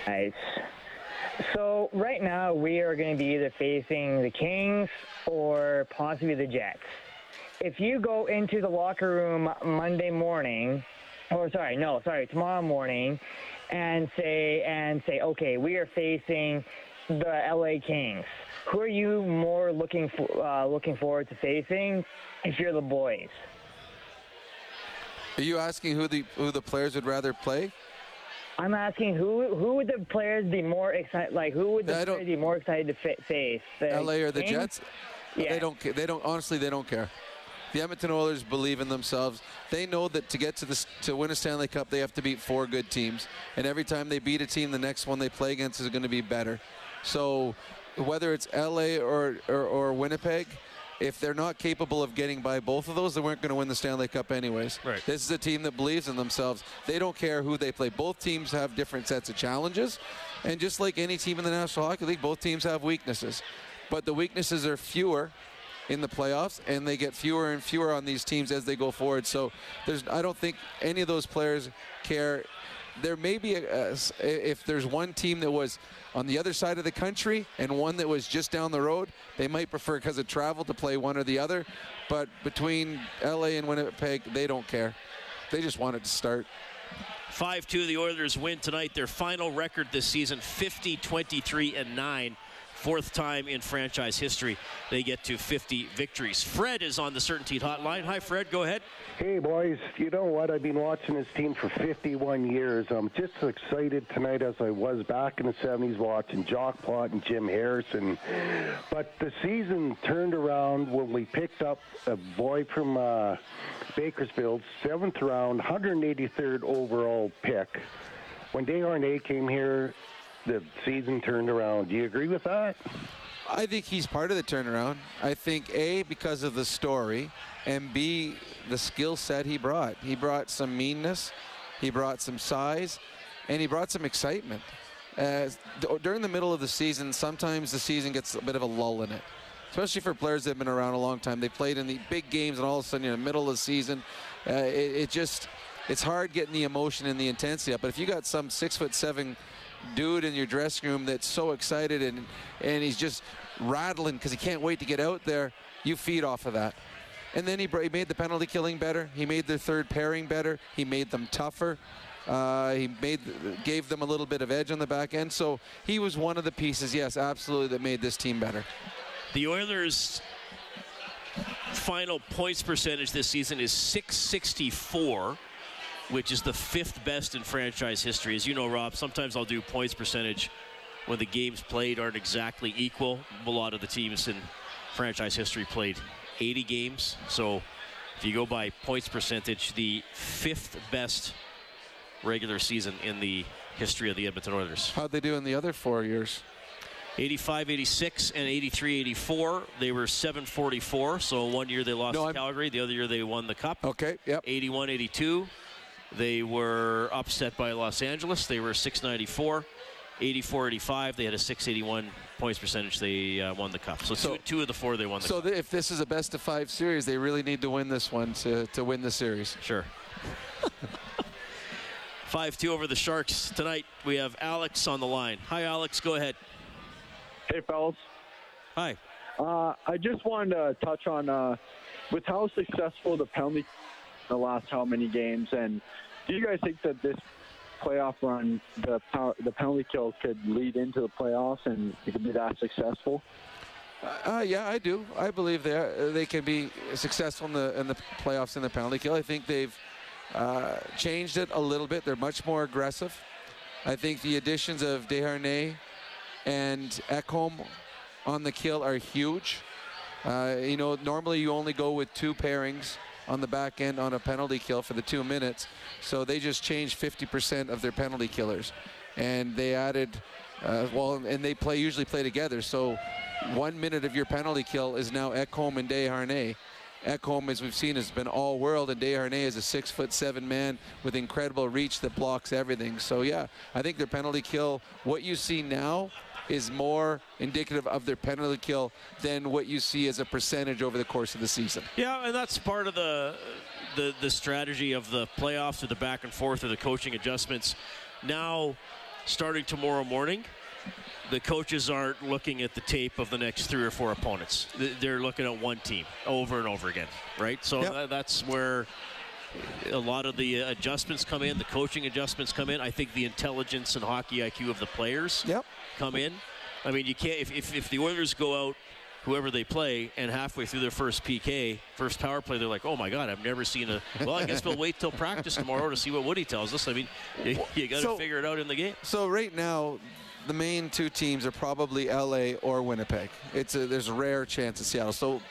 Nice. So right now we are going to be either facing the Kings or possibly the Jets. If you go into the locker room Monday morning, or sorry, no, sorry, tomorrow morning, and say and say, okay, we are facing the LA Kings. Who are you more looking for, uh, looking forward to facing if you're the boys? Are you asking who the who the players would rather play? I'm asking who who would the players be more excited? Like who would the players be more excited to fa- face? The LA or the Kings? Jets? They don't. They don't. Honestly, they don't care. The Edmonton Oilers believe in themselves. They know that to get to this to win a Stanley Cup, they have to beat four good teams, and every time they beat a team, the next one they play against is going to be better. So, whether it's LA or, or or Winnipeg, if they're not capable of getting by both of those, they weren't going to win the Stanley Cup anyways. Right. This is a team that believes in themselves. They don't care who they play. Both teams have different sets of challenges, and just like any team in the National Hockey League, both teams have weaknesses. But the weaknesses are fewer in the playoffs, and they get fewer and fewer on these teams as they go forward. So there's, I don't think any of those players care. There may be, a, a- if there's one team that was on the other side of the country and one that was just down the road, they might prefer because of travel to play one or the other. But between LA and Winnipeg, they don't care. They just want it to start. 5 2, the Oilers win tonight. Their final record this season 50 23 and 9. Fourth time in franchise history they get to 50 victories. Fred is on the CertainTeed Hotline. Hi, Fred. Go ahead. Hey, boys. You know what? I've been watching this team for 51 years. I'm just as excited tonight as I was back in the 70s watching Jock Plot and Jim Harrison. But the season turned around when we picked up a boy from uh, Bakersfield, seventh round, 183rd overall pick. When Desharnais came here, the season turned around. Do you agree with that? I think he's part of the turnaround. I think A, because of the story, and B, the skill set he brought. He brought some meanness, he brought some size, and he brought some excitement. During the middle of the season, sometimes the season gets a bit of a lull in it, especially for players that have been around a long time. They played in the big games, and all of a sudden, in the middle of the season, uh, it, it just it's hard getting the emotion and the intensity up. But if you got some six foot seven dude in your dressing room that's so excited and and he's just rattling because he can't wait to get out there, you feed off of that. And then he, he made the penalty killing better. He made their third pairing better. He made them tougher. Uh, he made gave them a little bit of edge on the back end. So he was one of the pieces, yes, absolutely, that made this team better. The Oilers' final points percentage this season is 664 which is the fifth best in franchise history. As you know, Rob, sometimes I'll do points percentage when the games played aren't exactly equal. A lot of the teams in franchise history played 80 games. So if you go by points percentage, the fifth best regular season in the history of the Edmonton Oilers. How'd they do in the other four years? 85 86 and 83 84 they were 744 so one year they lost no, to calgary the other year they won the cup okay yep 81 82 they were upset by Los Angeles. They were 694. 84 85. They had a 681 points percentage. They uh, won the cup. So, so two, two, of the four they won the so cup. So if this is a best of five series, they really need to win this one to, to win the series. Sure. 5 2 over the Sharks. Tonight we have Alex on the line. Hi, Alex. Go ahead. Hey, fellas. Hi. Uh, I just wanted to touch on uh, with how successful the penalty the last how many games. And do you guys think that this playoff run, the power, the penalty kill, could lead into the playoffs and it could be that successful? Uh, yeah, I do. I believe they they can be successful in the in the playoffs in the penalty kill. I think they've uh, changed it a little bit. They're much more aggressive. I think the additions of Desharnais and Ekholm on the kill are huge. Uh, you know, normally you only go with two pairings on the back end on a penalty kill for the two minutes. So they just changed 50% of their penalty killers. And they added, uh, well, and they play usually play together. So one minute of your penalty kill is now Ekholm and Desharnais. Ekholm, as we've seen, has been all world, and Desharnais is a six foot seven man with incredible reach that blocks everything. So yeah, I think their penalty kill, what you see now is more indicative of their penalty kill than what you see as a percentage over the course of the season. Yeah, and that's part of the the, the strategy of the playoffs or the back and forth or the coaching adjustments. Now, starting tomorrow morning, the coaches aren't looking at the tape of the next three or four opponents. They're looking at one team over and over again, right? So yep. that's where a lot of the adjustments come in, the coaching adjustments come in. I think the intelligence and hockey IQ of the players yep come in. I mean, you can't if, if, if the Oilers go out whoever they play, and halfway through their first PK, first power play, they're like, "Oh my God, I've never seen a." Well, I guess we'll wait till practice tomorrow to see what Woody tells us. I mean, you, you got to so, figure it out in the game. So right now, the main two teams are probably LA or Winnipeg. It's a, there's a rare chance of Seattle. So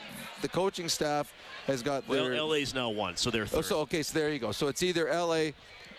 the coaching staff has got. Their, well, LA's now one, so they're third. Oh, so okay, so there you go. So it's either LA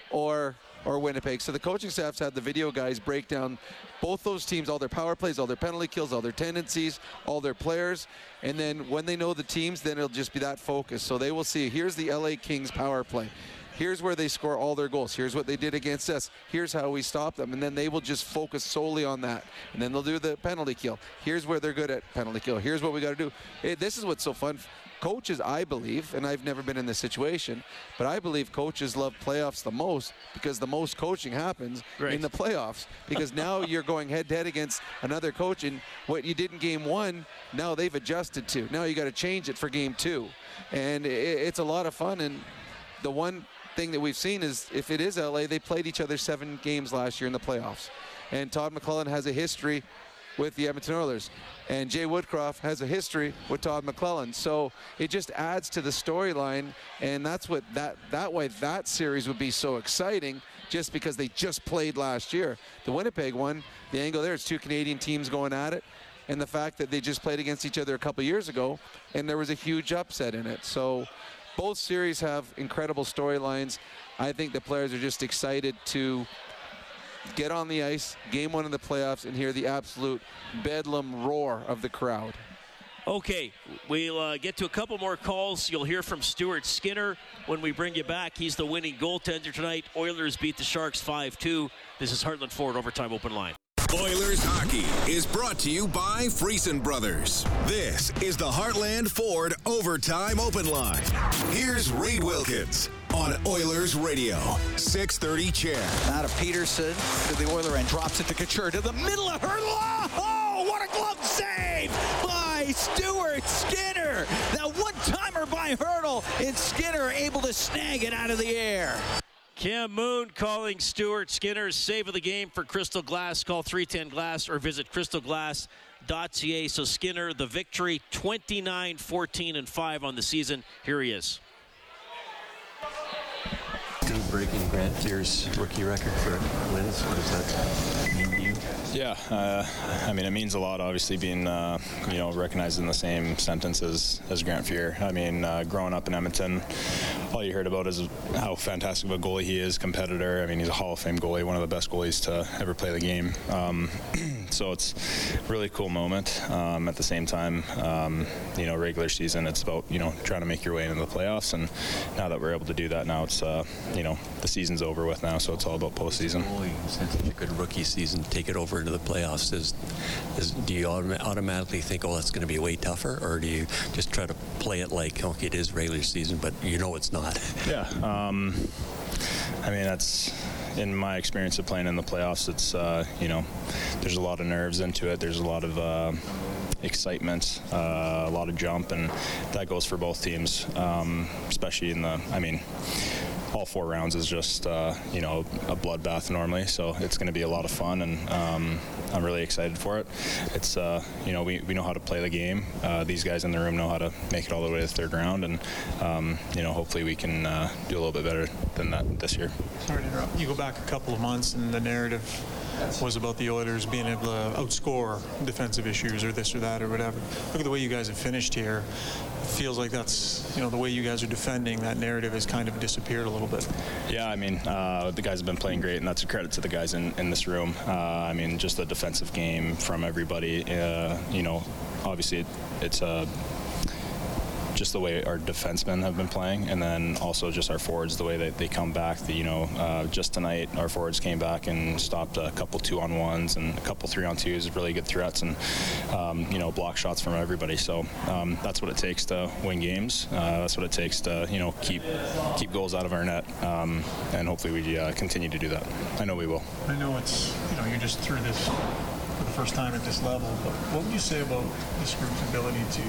or or Winnipeg. So the coaching staff's had the video guys break down both those teams, all their power plays, all their penalty kills, all their tendencies, all their players. And then when they know the teams, then it'll just be that focus. So they will see here's the LA Kings power play. Here's where they score all their goals. Here's what they did against us. Here's how we stop them. And then they will just focus solely on that. And then they'll do the penalty kill. Here's where they're good at penalty kill. Here's what we got to do. It, this is what's so fun coaches, I believe, and I've never been in this situation, but I believe coaches love playoffs the most because the most coaching happens right. in the playoffs. Because now you're going head to head against another coach, and what you did in game one, now they've adjusted to. Now you got to change it for game two, and it, it's a lot of fun. And the one thing that we've seen is if it is LA, they played each other seven games last year in the playoffs, and Todd McLellan has a history with the Edmonton Oilers. And Jay Woodcroft has a history with Todd McLellan. So it just adds to the storyline. And that's what that, that way that series would be so exciting just because they just played last year. The Winnipeg one, the angle there, it's two Canadian teams going at it. And the fact that they just played against each other a couple years ago and there was a huge upset in it. So both series have incredible storylines. I think the players are just excited to get on the ice, game one in the playoffs, and hear the absolute bedlam roar of the crowd. Okay, we'll uh, get to a couple more calls. You'll hear from Stuart Skinner when we bring you back. He's the winning goaltender tonight. Oilers beat the Sharks 5 2. This is Heartland Ford Overtime Open Line. Oilers hockey is brought to you by Friesen Brothers. This is the Heartland Ford Overtime Open Line. Here's Reed Wilkins on Oilers Radio, 630 CHED. Now to Peterson to the Oiler and drops it to Couture to the middle of Hertl. Oh, what a glove save by Stuart Skinner. That one-timer by Hertl, and Skinner able to snag it out of the air. Cam Moon calling Stuart Skinner's save of the game for Crystal Glass. Call 310 Glass or visit crystalglass.ca. So Skinner, the victory, 29 14 and 5 on the season. Here he is. Breaking Grant Fuhr's rookie record for wins. What does that mean? Yeah, uh, I mean, it means a lot, obviously, being, uh, you know, recognized in the same sentence as, as Grant Fuhr. I mean, uh, growing up in Edmonton, all you heard about is how fantastic of a goalie he is, competitor. I mean, he's a Hall of Fame goalie, one of the best goalies to ever play the game. Um, so it's a really cool moment. Um, at the same time, um, you know, regular season, it's about, you know, trying to make your way into the playoffs. And now that we're able to do that, now it's, uh, you know, the season's over with now, so it's all about postseason. Such a good rookie season. Take it over into the playoffs. Is, is do you autom- automatically think, oh, that's going to be way tougher, or do you just try to play it like, okay, it is regular season, but you know it's not? Yeah. Um, I mean, that's in my experience of playing in the playoffs. It's uh, you know, there's a lot of nerves into it. There's a lot of uh, excitement, uh, a lot of jump, and that goes for both teams, um, especially in the. I mean. All four rounds is just uh, you know a bloodbath normally, so it's going to be a lot of fun, and um, I'm really excited for it. It's uh, you know we, we know how to play the game. Uh, these guys in the room know how to make it all the way to the third round, and um, you know hopefully we can uh, do a little bit better than that this year. Sorry to interrupt. You go back a couple of months, and the narrative was about the Oilers being able to outscore defensive issues or this or that or whatever. Look at the way you guys have finished here. It feels like that's you know the way you guys are defending. That narrative has kind of disappeared a little bit. Yeah, I mean, uh, the guys have been playing great, and that's a credit to the guys in, in this room. Uh, I mean, just the defensive game from everybody. Uh, you know, obviously it, it's a just the way our defensemen have been playing, and then also just our forwards, the way that they come back. The, you know, uh, just tonight our forwards came back and stopped a couple two on ones and a couple three on twos, really good threats, and um, you know block shots from everybody. So um, that's what it takes to win games. Uh, that's what it takes to you know keep keep goals out of our net, um, and hopefully we uh, continue to do that. I know we will. I know it's you know you're just through this for the first time at this level, but what would you say about this group's ability to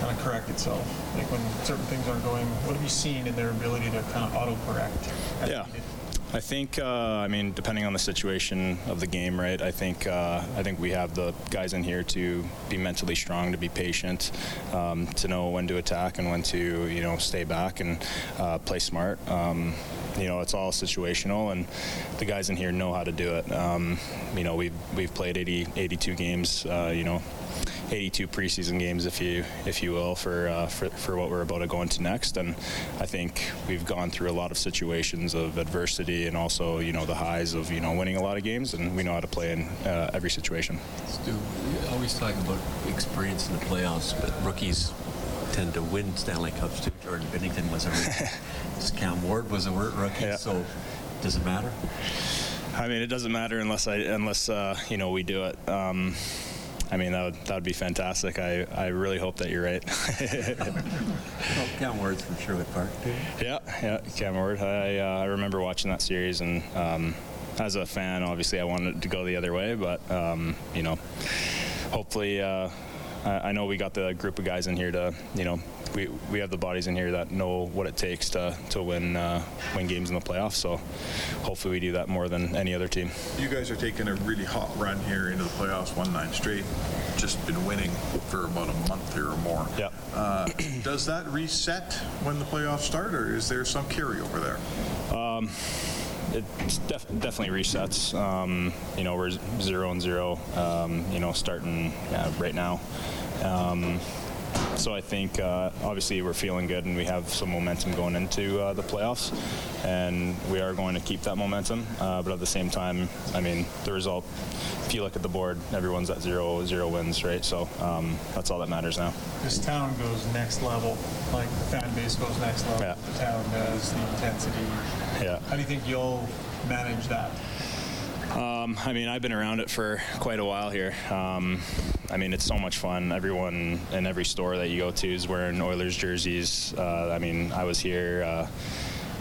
kind of correct itself? Like when certain things aren't going, what have you seen in their ability to kind of auto-correct? Yeah. needed? I think, uh, I mean, depending on the situation of the game, right? I think, uh, I think we have the guys in here to be mentally strong, to be patient, um, to know when to attack and when to, you know, stay back and uh, play smart. Um, you know, it's all situational, and the guys in here know how to do it. Um, you know, we've we've played 80, 82 games. Uh, you know. 82 preseason games, if you if you will, for, uh, for for what we're about to go into next. And I think we've gone through a lot of situations of adversity and also you know the highs of you know winning a lot of games, and we know how to play in uh, every situation. Stu, we always talk about experience in the playoffs, but rookies tend to win Stanley Cups too. Jordan Binnington was a rookie. Cam Ward was a rookie, so does it matter? I mean, it doesn't matter unless I unless uh, you know we do it. Um, I mean, that would, that would be fantastic. I, I really hope that you're right. Well, Cam Ward's from Sherwood Park too. Yeah, yeah, Cam Ward. I, uh, I remember watching that series, and um, as a fan, obviously, I wanted it to go the other way, but um, you know, hopefully, uh, I, I know we got the group of guys in here to, you know, we, we have the bodies in here that know what it takes to, to win uh, win games in the playoffs. So hopefully we do that more than any other team. You guys are taking a really hot run here into the playoffs, one nine straight. Just been winning for about a month here or more. Yeah. Uh, does that reset when the playoffs start, or is there some carryover there? Um, it def- definitely resets. Um, you know, we're zero and zero. Um, you know, starting uh, right now. Um, so I think uh, obviously we're feeling good and we have some momentum going into uh, the playoffs, and we are going to keep that momentum. Uh, but at the same time, I mean, the result. If you look at the board, everyone's at zero zero wins, right? So um, that's all that matters now. This town goes next level, like the fan base goes next level. Yeah. The town does, the intensity. Yeah. How do you think you'll manage that? Um, I mean, I've been around it for quite a while here. Um, I mean, it's so much fun. Everyone in every store that you go to is wearing Oilers jerseys. Uh, I mean, I was here. Uh,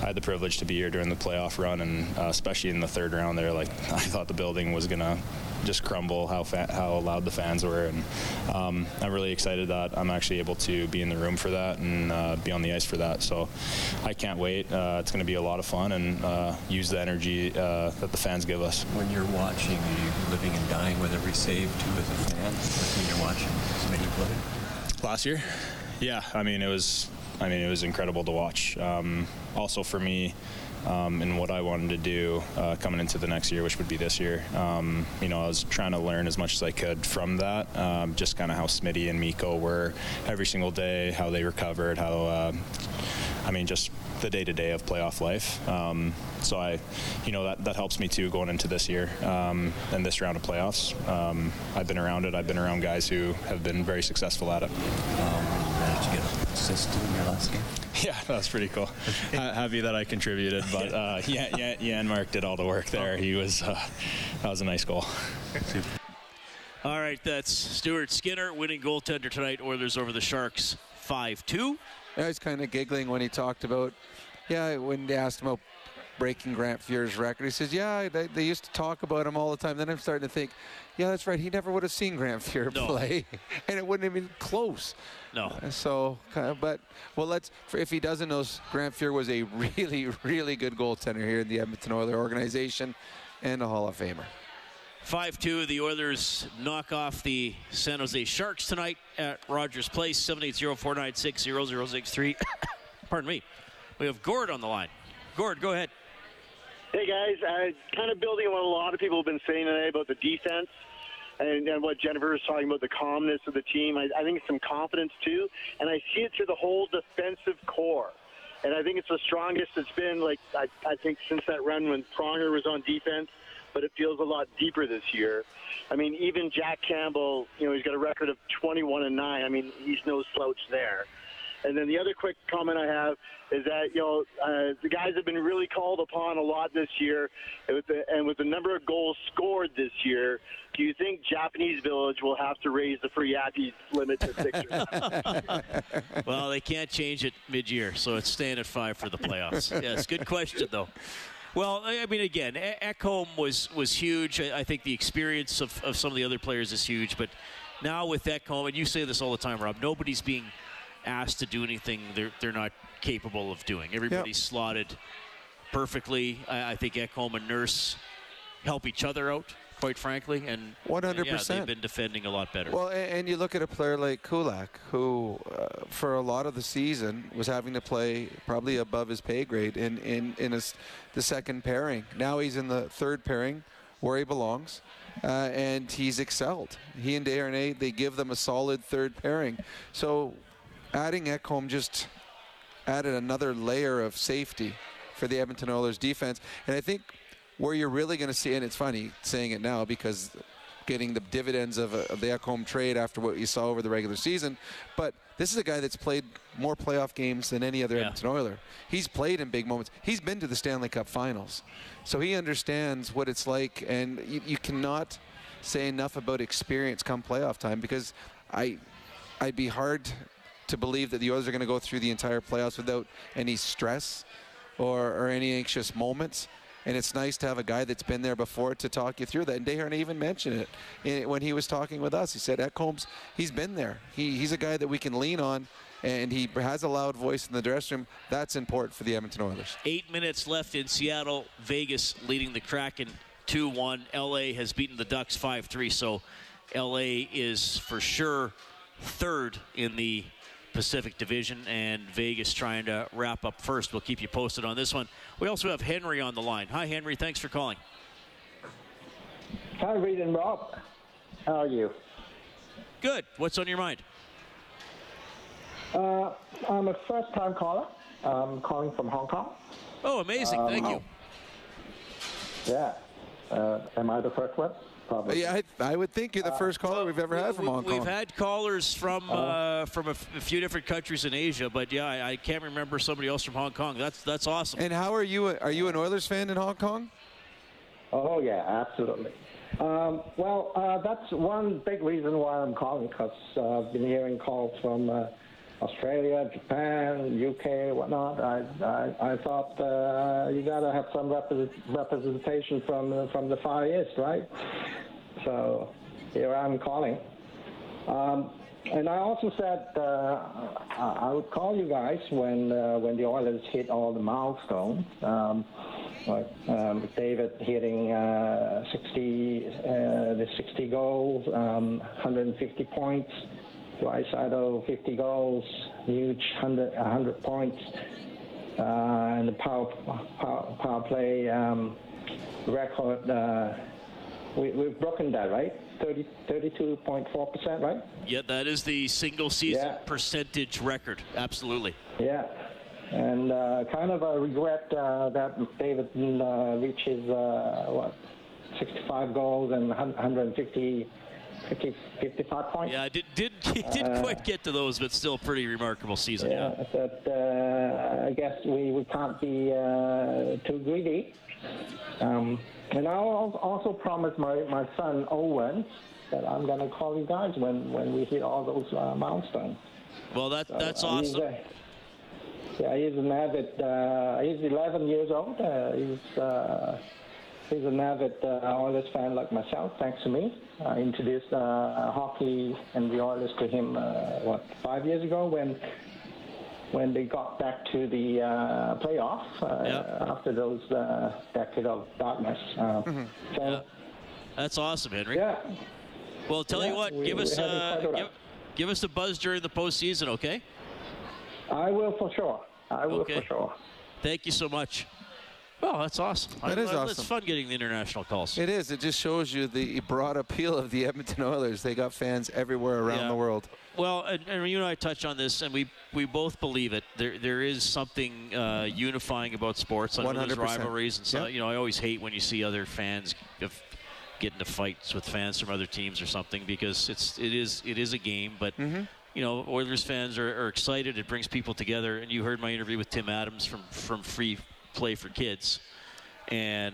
I had the privilege to be here during the playoff run, and uh, especially in the third round there, like I thought the building was gonna just crumble how fa- how loud the fans were, and um, I'm really excited that I'm actually able to be in the room for that and uh, be on the ice for that. So I can't wait. Uh, it's going to be a lot of fun and uh, use the energy uh, that the fans give us. When you're watching, are you living and dying with every save too as a fan? When you're watching so many play? Last year, yeah. I mean, it was. I mean, it was incredible to watch. Um, also for me, um, and what I wanted to do uh, coming into the next year, which would be this year. Um, you know, I was trying to learn as much as I could from that, um, just kind of how Smitty and Mikko were every single day, how they recovered, how, uh, I mean, just the day to day of playoff life. Um, so I, you know, that, that helps me too going into this year um, and this round of playoffs. Um, I've been around it. I've been around guys who have been very successful at it. Managed to get an assist in your last game? Yeah, that's pretty cool. Happy that I contributed, but uh, yeah, yeah, Janmark did all the work there. He was uh, that was a nice goal. All right, that's Stuart Skinner winning goaltender tonight. Oilers over the Sharks 5 2. I was kind of giggling when he talked about, yeah, when they asked him about breaking Grant Fuhr's record. He says, yeah, they, they used to talk about him all the time. Then I'm starting to think, yeah, that's right. He never would have seen Grant Fuhr No. play, and it wouldn't have been close. No. Uh, So, but well, let's. If he doesn't know, Grant Fuhr was a really, really good goaltender here in the Edmonton Oilers organization, and a Hall of Famer. 5 2. The Oilers knock off the San Jose Sharks tonight at Rogers Place. 780 496 0063. Pardon me. We have Gord on the line. Gord, go ahead. Hey guys, uh, kind of building on what a lot of people have been saying today about the defense and, and what Jennifer was talking about the calmness of the team. I, I think it's some confidence too, and I see it through the whole defensive corps. And I think it's the strongest it's been, like I, I think, since that run when Pronger was on defense. But it feels a lot deeper this year. I mean, even Jack Campbell, you know, he's got a record of 21 and nine. I mean, he's no slouch there. And then the other quick comment I have is that you know uh, the guys have been really called upon a lot this year, and with, the, and with the number of goals scored this year, do you think Japanese Village will have to raise the free Yappy limit to six or seven? well, they can't change it mid year, so it's staying at five for the playoffs. yes, good question, though. Well, I mean, again, Ekholm was was huge. I I think the experience of, of some of the other players is huge, but now with Ekholm, and you say this all the time, Rob, nobody's being asked to do anything they're they're not capable of doing. Everybody's slotted perfectly. I, I think Ekholm and Nurse help each other out, quite frankly, and One hundred yeah, percent. they've been defending a lot better. Well, and you look at a player like Kulak, who uh, for a lot of the season was having to play probably above his pay grade in in in his, the second pairing. Now he's in the third pairing, where he belongs, uh, and he's excelled. He and Darnay, they give them a solid third pairing. So, adding Ekholm just added another layer of safety for the Edmonton Oilers defense, and I think where you're really going to see, and it's funny saying it now because getting the dividends of, a, of the Ekholm trade after what you saw over the regular season. But this is a guy that's played more playoff games than any other Edmonton Oiler. He's played in big moments. He's been to the Stanley Cup Finals, so he understands what it's like. And you, you cannot say enough about experience come playoff time because I, I'd be hard to believe that the Oilers are going to go through the entire playoffs without any stress or, or any anxious moments. And it's nice to have a guy that's been there before to talk you through that. And Dehern even mentioned it when he was talking with us. He said, Ekholm's, he's been there. He, he's a guy that we can lean on, and he has a loud voice in the dressing room. That's important for the Edmonton Oilers. Eight minutes left in Seattle. Vegas leading the Kraken 2 1. LA has beaten the Ducks 5 3. So LA is for sure third in the Pacific Division, and Vegas trying to wrap up first. We'll keep you posted on this one. We also have Henry on the line. Hi, Henry. Thanks for calling. Hi, Reed and Rob. How are you? Good. What's on your mind? Uh, I'm a first-time caller. I'm calling from Hong Kong. Oh, amazing. Thank Um, you. Yeah. Uh, am I the first one? Probably. Yeah, I, I would think you're the first caller we've ever had from Hong Kong. We've had callers from Oh. uh, from a, f- a few different countries in Asia, but yeah, I, I can't remember somebody else from Hong Kong. That's that's awesome. And how are you? Are you an Oilers fan in Hong Kong? Oh yeah, absolutely. Um, well, uh, that's one big reason why I'm calling because uh, I've been hearing calls from uh, Australia, Japan, UK, whatnot. I I, I thought uh, you got to have some repre- representation from uh, from the Far East, right? So here I'm calling. Um, and I also said uh, I I would call you guys when uh, when the Oilers hit all the milestones, um, like um, David hitting uh, 60 uh, the 60 goals, um, 150 points, Draisaitl 50 goals, huge 100 100 points, uh, and the power power, power play um, record. Uh, we, we've broken that, right? 30, 32.4%, right? Yeah, that is the single season Yeah. percentage record. Absolutely. Yeah. And uh, kind of a regret uh, that David uh, reaches, uh, what, 65 goals and 150, 50, 55 points. Yeah, I did did he didn't Uh, quite get to those, but still pretty remarkable season. Yeah, but uh, I guess we, we can't be uh, too greedy. Um, and I al- also promised my, my son Owen that I'm going to call you guys when, when we hit all those uh, milestones. Well, that that's Uh, he's awesome. yeah, he's an avid. Uh, he's 11 years old. Uh, he's uh, he's an avid uh, Oilers fan like myself. Thanks to me, I introduced uh, hockey and the Oilers to him. Uh, what five years ago when when they got back to the uh, playoff uh, after those uh, decade of darkness. Uh, So That's awesome, Henry. Yeah. Well, tell you what, we- give us uh, give, give us a buzz during the postseason, okay? I will for sure. I will Okay. for sure. Thank you so much. Well, that's awesome. That I- is I- It's fun getting the international calls. It is. It just shows you the broad appeal of the Edmonton Oilers. They got fans everywhere around Yeah. the world. Well, and, and you and I touched on this, and we we both believe it. There there is something uh, unifying about sports. I 100%. rivalries, and so Yeah. you know I always hate when you see other fans of get into fights with fans from other teams or something because it's it is it is a game, but. You know, Oilers fans are, are excited. It brings people together. And you heard my interview with Tim Adams from, from Free Play for Kids. And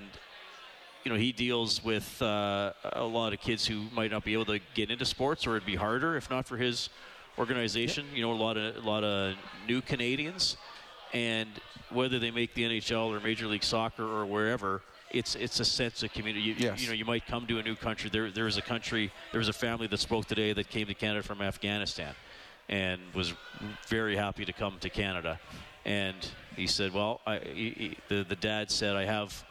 you know, he deals with uh, a lot of kids who might not be able to get into sports, or it'd be harder if not for his organization. You know, a lot of a lot of new Canadians, and whether they make the NHL or Major League Soccer or wherever, it's it's a sense of community. You, Yes. you know, you might come to a new country. There there is a country. There was a family that spoke today that came to Canada from Afghanistan, and was very happy to come to Canada. And he said, "Well, I, he, he- the the dad said I have."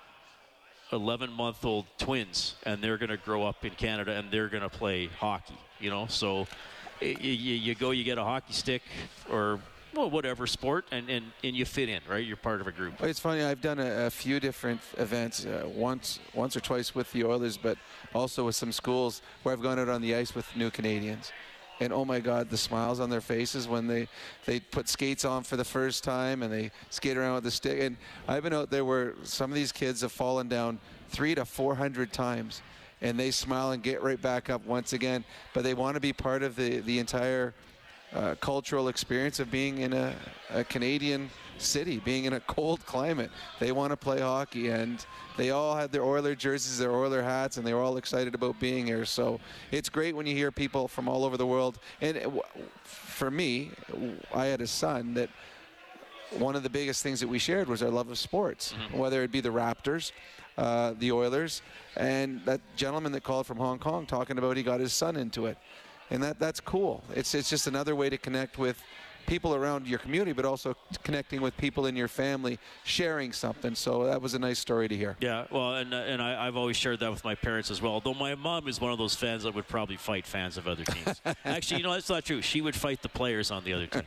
11 month old twins and they're going to grow up in Canada and they're going to play hockey, you know? So y- y- you go, you get a hockey stick or well, whatever sport and, and, and you fit in, right? You're part of a group. It's funny. I've done a, a few different events, uh, once, once or twice with the Oilers, but also with some schools where I've gone out on the ice with new Canadians. And oh my God, the smiles on their faces when they they put skates on for the first time and they skate around with the stick. And I've been out there where some of these kids have fallen down three to four hundred times, and they smile and get right back up once again. But they want to be part of the the entire uh, cultural experience of being in a, a Canadian city, being in a cold climate. They want to play hockey, and they all had their Oiler jerseys, their Oiler hats, and they were all excited about being here. So it's great when you hear people from all over the world. And w- for me, I had a son that one of the biggest things that we shared was our love of sports, whether it be the Raptors, uh, the Oilers, and that gentleman that called from Hong Kong talking about he got his son into it, and that that's cool. It's it's just another way to connect with people around your community, but also connecting with people in your family, sharing something. So that was a nice story to hear. Yeah, well, and uh, and I, I've always shared that with my parents as well. Though my mom is one of those fans that would probably fight fans of other teams. Actually, you know that's not true. She would fight the players on the other team.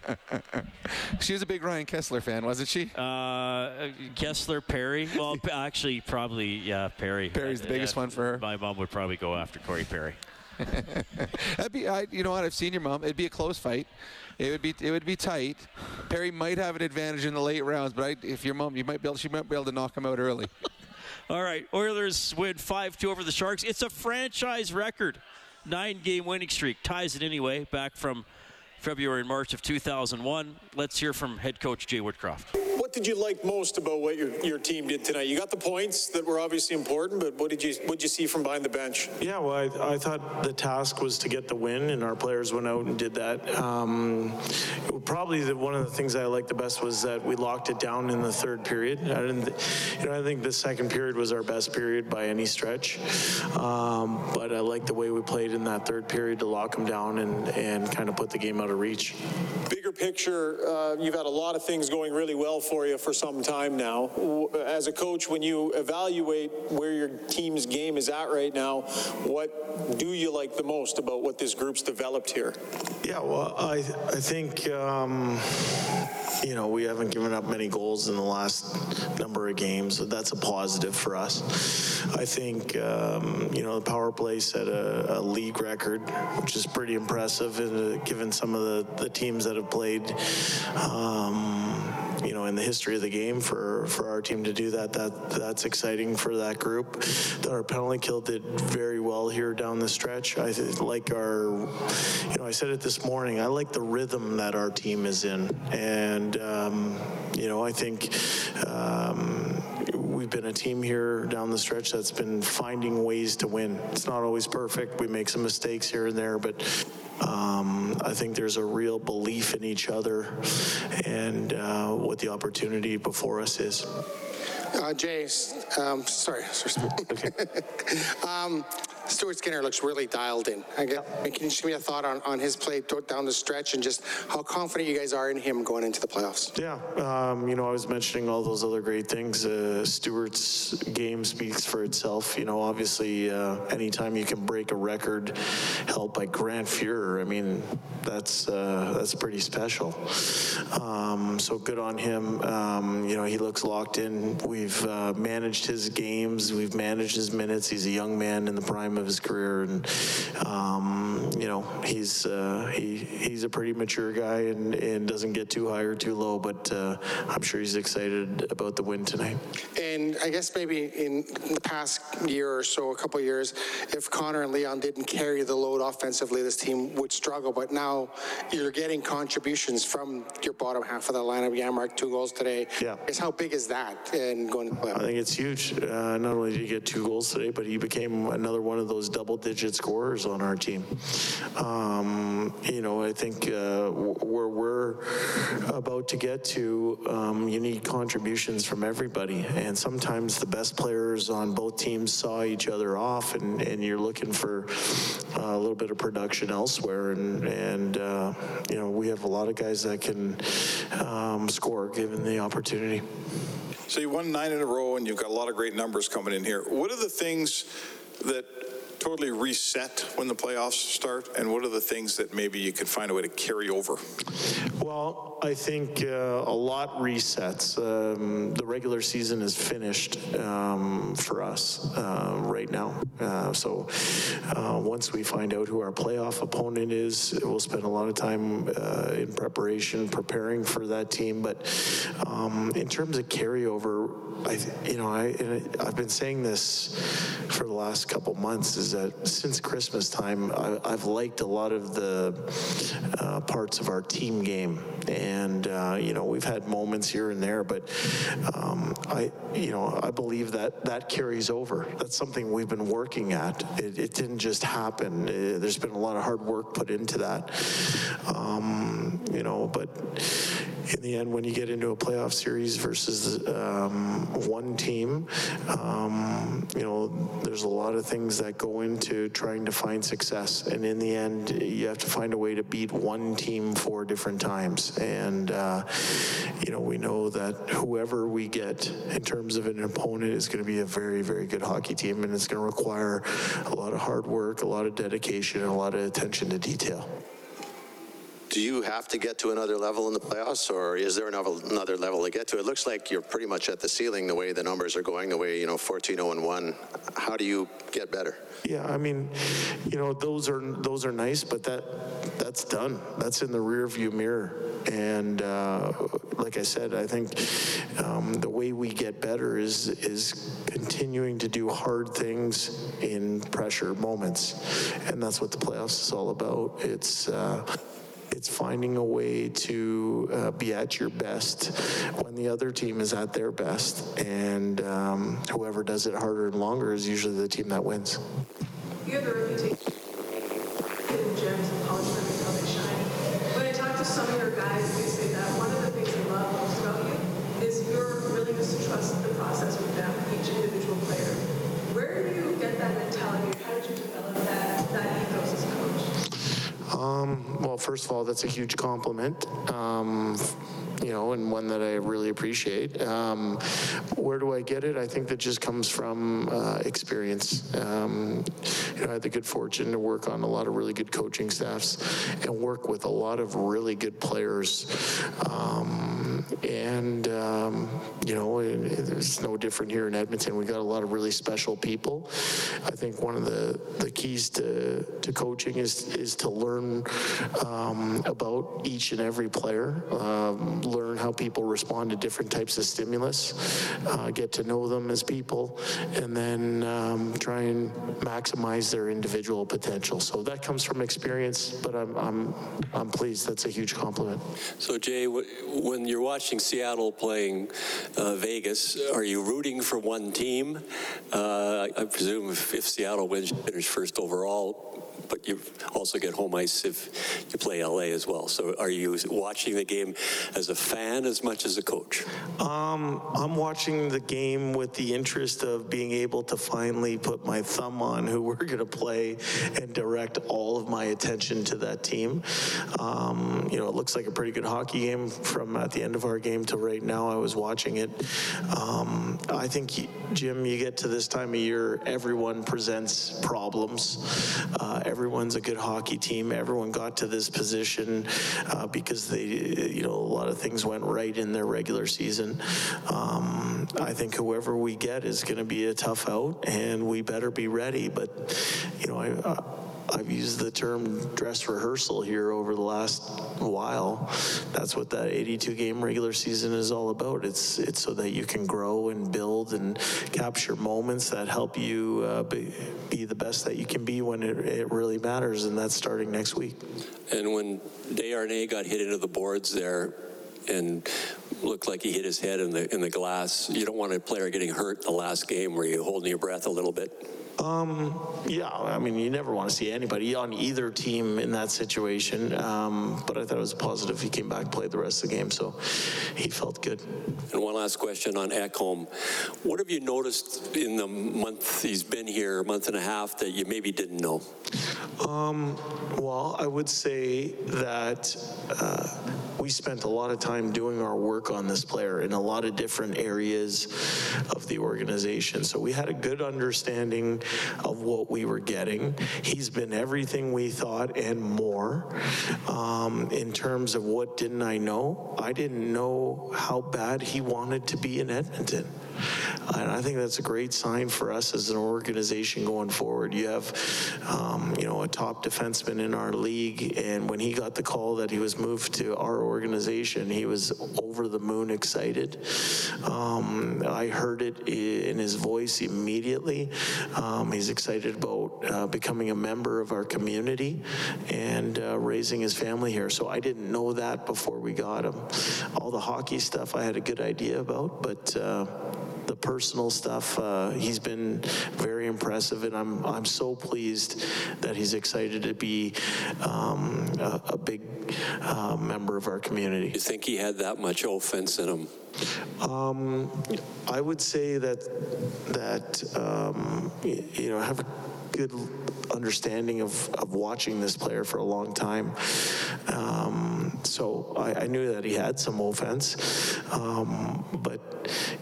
she was a big Ryan Kesler fan, wasn't she? Uh, Kesler, Perry. Well, actually, probably yeah, Perry. Perry's the biggest one for her. My mom would probably go after Corey Perry. That'd be, I, you know what? I've seen your mom. It'd be a close fight. It would be, it would be tight. Perry might have an advantage in the late rounds, but I, if your mom, you might be able, she might be able to knock him out early. All right, Oilers win 5 2 over the Sharks. It's a franchise record. Nine game winning streak. Ties it anyway, back from February and March of 2001. Let's hear from head coach Jay Woodcroft. What did you like most about what your, your team did tonight? You got the points that were obviously important, but what did you what did you see from behind the bench? Yeah, well, I, I thought the task was to get the win, and our players went out and did that. Um, probably the, one of the things I liked the best was that we locked it down in the third period. I didn't, th- you know, I think the second period was our best period by any stretch, um, but I liked the way we played in that third period to lock them down and and kind of put the game out of reach. Bigger picture, uh, you've had a lot of things going really well for you for some time now. As a coach, when you evaluate where your team's game is at right now, what do you like the most about what this group's developed here? Yeah, well, I I think um, you know we haven't given up many goals in the last number of games. So that's a positive for us. I think um, you know the power play set a, a league record, which is pretty impressive, given some of the, the teams that have played. Um, in the history of the game, for for our team to do that, that that's exciting for that group. That our penalty kill did very well here down the stretch. I like our, you know, I said it this morning. I like the rhythm that our team is in, and um, you know, I think. Um, We've been a team here down the stretch that's been finding ways to win. It's not always perfect. We make some mistakes here and there, but um, I think there's a real belief in each other and uh, what the opportunity before us is. Uh, Jay, um, sorry. um, Stuart Skinner looks really dialed in. I get, Can you give me a thought on, on his play down the stretch and just how confident you guys are in him going into the playoffs? Yeah, um, you know, I was mentioning all those other great things. Uh, Stuart's game speaks for itself. You know, obviously, uh, anytime you can break a record held by Grant Fuhr, I mean, that's uh, that's pretty special. Um, so good on him. Um, you know, he looks locked in. We've uh, managed his games. We've managed his minutes. He's a young man in the prime of his career, and um, you know, he's uh, he he's a pretty mature guy and, and doesn't get too high or too low. But uh, I'm sure he's excited about the win tonight. And I guess maybe in the past year or so, a couple of years, if Connor and Leon didn't carry the load offensively, this team would struggle. But now you're getting contributions from your bottom half of the lineup. Janmark, two goals today. Yeah. Is how big is that in going to the I think it's huge. Uh, not only did he get two goals today, but he became another one of those double-digit scorers on our team. Um, you know, I think uh, where we're about to get to, um, you need contributions from everybody, and sometimes the best players on both teams saw each other off, and, and you're looking for uh, a little bit of production elsewhere, and and uh, you know we have a lot of guys that can um, score given the opportunity. So you won nine in a row, and you've got a lot of great numbers coming in here. What are the things that totally reset when the playoffs start, and what are the things that maybe you could find a way to carry over? Well, I think uh, a lot resets. Um, the regular season is finished um, for us uh, right now. Uh, so uh, once we find out who our playoff opponent is, we'll spend a lot of time uh, in preparation, preparing for that team. But um, in terms of carryover, I, you know, I, and I've been saying this for the last couple months is that since Christmas time, I, I've liked a lot of the uh, parts of our team game. And, uh, you know, we've had moments here and there, but um, I, you know, I believe that that carries over. That's something we've been working at. It, it didn't just happen. Uh, there's been a lot of hard work put into that. Um, you know, but in the end, when you get into a playoff series versus um, one team, um, you know, there's a lot of things that go into trying to find success. And in the end, you have to find a way to beat one team four different times. And, uh, you know, we know that whoever we get in terms of an opponent is going to be a very, very good hockey team, and it's going to require a lot of hard work, a lot of dedication, and a lot of attention to detail. Do you have to get to another level in the playoffs, or is there another, another level to get to? It looks like you're pretty much at the ceiling the way the numbers are going, the way, you know, 14-0 and 1. How do you get better? Yeah, I mean, you know, those are those are nice, but that that's done. That's in the rearview mirror. And uh, like I said, I think um, the way we get better is is continuing to do hard things in pressure moments, and that's what the playoffs is all about. It's uh, it's finding a way to uh, be at your best when the other team is at their best, and um, whoever does it harder and longer is usually the team that wins. You have a reputation hidden gems and polish them until they shine. When I talk to some of your guys, they say that one of the things they love most about you is your willingness to trust the process with them, each individual player. Where do you get that mentality? How did you develop that, that ethos as a coach? Um, well, first of all, that's a huge compliment, um, you know, and one that I really appreciate. Um, where do I get it? I think that just comes from uh, experience. Um, you know, I had the good fortune to work on a lot of really good coaching staffs and work with a lot of really good players. Um, and, um, you know, it, it's no different here in Edmonton. We got a lot of really special people. I think one of the, the keys to, to coaching is, is to learn um, about each and every player, um, learn how people respond to different types of stimulus, uh, get to know them as people, and then um, try and maximize their individual potential. So that comes from experience, but I'm, I'm, I'm pleased. That's a huge compliment. So, Jay, wh- when you're watching Seattle playing uh, Vegas, are you rooting for one team? Uh, I presume if, if Seattle wins, you finish first overall, but you also get home ice if you play LA as well. So, are you watching the game as a fan as much as a coach? Um, I'm watching the game with the interest of being able to finally put my thumb on who we're going to play and direct all of my attention to that team. Um, you know, it looks like a pretty good hockey game from at the end of our game to right now. I was watching it. Um, I think, Jim, you get to this time of year, everyone presents problems. Uh, everyone's a good hockey team. Everyone got to this position uh, because they, you know, a lot of things went right in their regular season. Um, I think whoever we get is going to be a tough out, and we better be ready. But, you know, I. Uh, I've used the term dress rehearsal here over the last while. That's what that 82 game regular season is all about. It's it's so that you can grow and build and capture moments that help you uh, be, be the best that you can be when it, it really matters, and that's starting next week. And when Desharnais got hit into the boards there and looked like he hit his head in the in the glass, you don't want a player getting hurt in the last game where you're holding your breath a little bit. Um, yeah, I mean, you never want to see anybody on either team in that situation. Um, but I thought it was positive. He came back, played the rest of the game, so he felt good. And one last question on Ekholm. What have you noticed in the month he's been here, a month and a half, that you maybe didn't know? Um, well, I would say that uh, we spent a lot of time doing our work on this player in a lot of different areas of the organization. So we had a good understanding of what we were getting. He's been everything we thought and more. Um, in terms of what didn't I know, I didn't know how bad he wanted to be in Edmonton. And I think that's a great sign for us as an organization going forward. You have, um, you know, a top defenseman in our league, and when he got the call that he was moved to our organization, he was over the moon excited. Um, I heard it in his voice immediately. Um, he's excited about uh, becoming a member of our community and uh, raising his family here. So I didn't know that before we got him. All the hockey stuff I had a good idea about, but. Uh, the personal stuff, uh, he's been very impressive, and I'm I'm so pleased that he's excited to be um, a, a big uh, member of our community. You think he had that much offense in him? Um, I would say that that um, you know have a good understanding of, of watching this player for a long time. Um, so I, I knew that he had some offense, um, but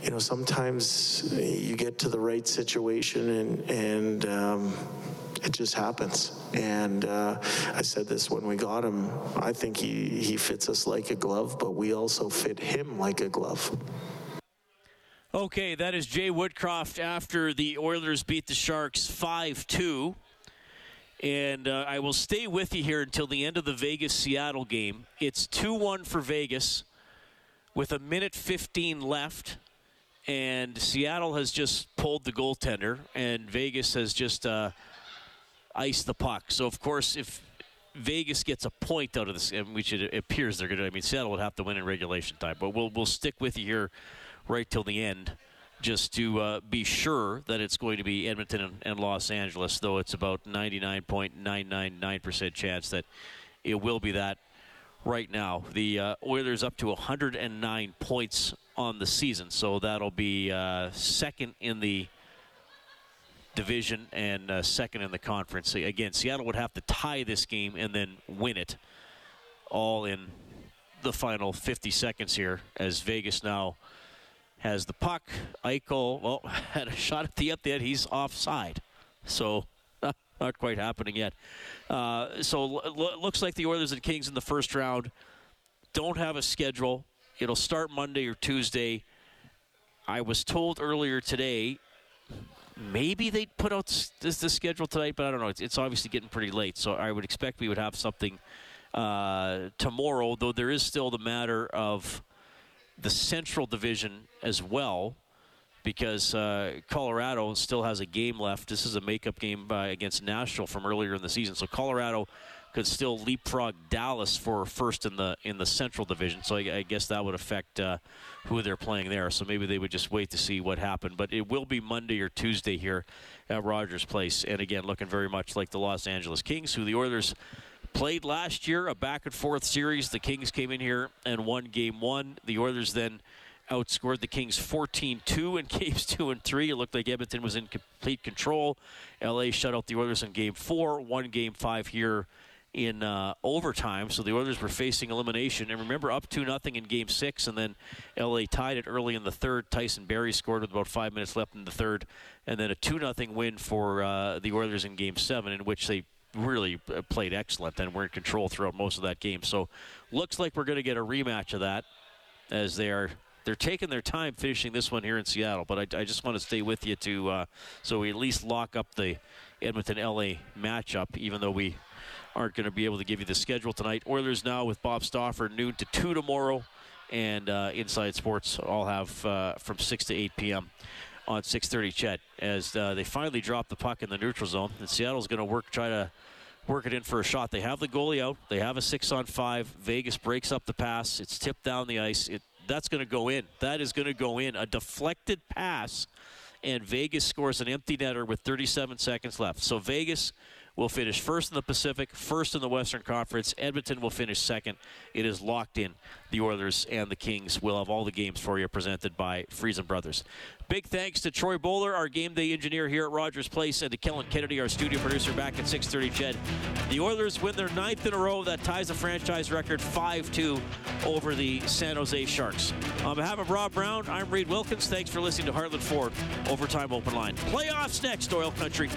you know sometimes you get to the right situation and and. Um, it just happens. And uh, I said this when we got him. I think he, he fits us like a glove, but we also fit him like a glove. Okay, that is Jay Woodcroft after the Oilers beat the Sharks 5 2. And uh, I will stay with you here until the end of the Vegas Seattle game. It's 2 1 for Vegas with a minute 15 left. And Seattle has just pulled the goaltender, and Vegas has just uh, iced the puck. So, of course, if Vegas gets a point out of this, which it appears they're going to. I mean, Seattle would have to win in regulation time, but we'll we'll stick with you here right till the end, just to uh, be sure that it's going to be Edmonton and, and Los Angeles. Though it's about 99.999% chance that it will be that right now. The uh, Oilers up to 109 points on the season, so that'll be uh, second in the division and uh, second in the conference. Again, Seattle would have to tie this game and then win it, all in the final 50 seconds here, as Vegas now has the puck. Eichel, well, had a shot at the up there. He's offside, so not, quite happening yet. Uh, so l- looks like the Oilers and Kings in the first round don't have a schedule. It'll start Monday or Tuesday. I was told earlier today maybe they'd put out s- this the schedule tonight, but I don't know. It's, it's obviously getting pretty late, so I would expect we would have something uh, tomorrow. Though there is still the matter of the Central Division as well, because uh, Colorado still has a game left. This is a makeup game uh, against Nashville from earlier in the season, so Colorado could still leapfrog Dallas for first in the in the Central Division. So I, I guess that would affect uh, who they're playing there. So maybe they would just wait to see what happened. But it will be Monday or Tuesday here at Rogers Place, and again, looking very much like the Los Angeles Kings, who the Oilers played last year, a back and forth series. The Kings came in here and won game one. The Oilers then outscored the Kings 14-2 in games two and three. It looked like Edmonton was in complete control. LA shut out the Oilers in game four, won game five here in uh, overtime. So the Oilers were facing elimination. And remember, up 2 nothing in game six, and then LA tied it early in the third. Tyson Barrie scored with about five minutes left in the third. And then a 2 nothing win for uh, the Oilers in game seven, in which they really uh, played excellent and were in control throughout most of that game. So looks like we're going to get a rematch of that as they are they're taking their time finishing this one here in Seattle. But I, I just want to stay with you to uh, so we at least lock up the Edmonton LA matchup, even though we aren't going to be able to give you the schedule tonight. Oilers now with Bob Stauffer noon to two tomorrow, and uh, Inside Sports all have uh, from six to eight p.m. on 6:30. CHED as uh, they finally drop the puck in the neutral zone, and Seattle's going to work try to work it in for a shot. They have the goalie out. They have a six on five. Vegas breaks up the pass. It's tipped down the ice. It that's going to go in. That is going to go in. A deflected pass, and Vegas scores an empty netter with 37 seconds left. So Vegas will finish first in the Pacific, first in the Western Conference. Edmonton will finish second. It is locked in. The Oilers and the Kings will have all the games for you presented by Friesen Brothers. Big thanks to Troy Bowler, our game day engineer here at Rogers Place, and to Kellen Kennedy, our studio producer back at 6:30. CHED, the Oilers win their ninth in a row. That ties the franchise record 5-2 over the San Jose Sharks. On behalf of Rob Brown, I'm Reid Wilkins. Thanks for listening to Heartland Ford Overtime Open Line. Playoffs next, Oil Country.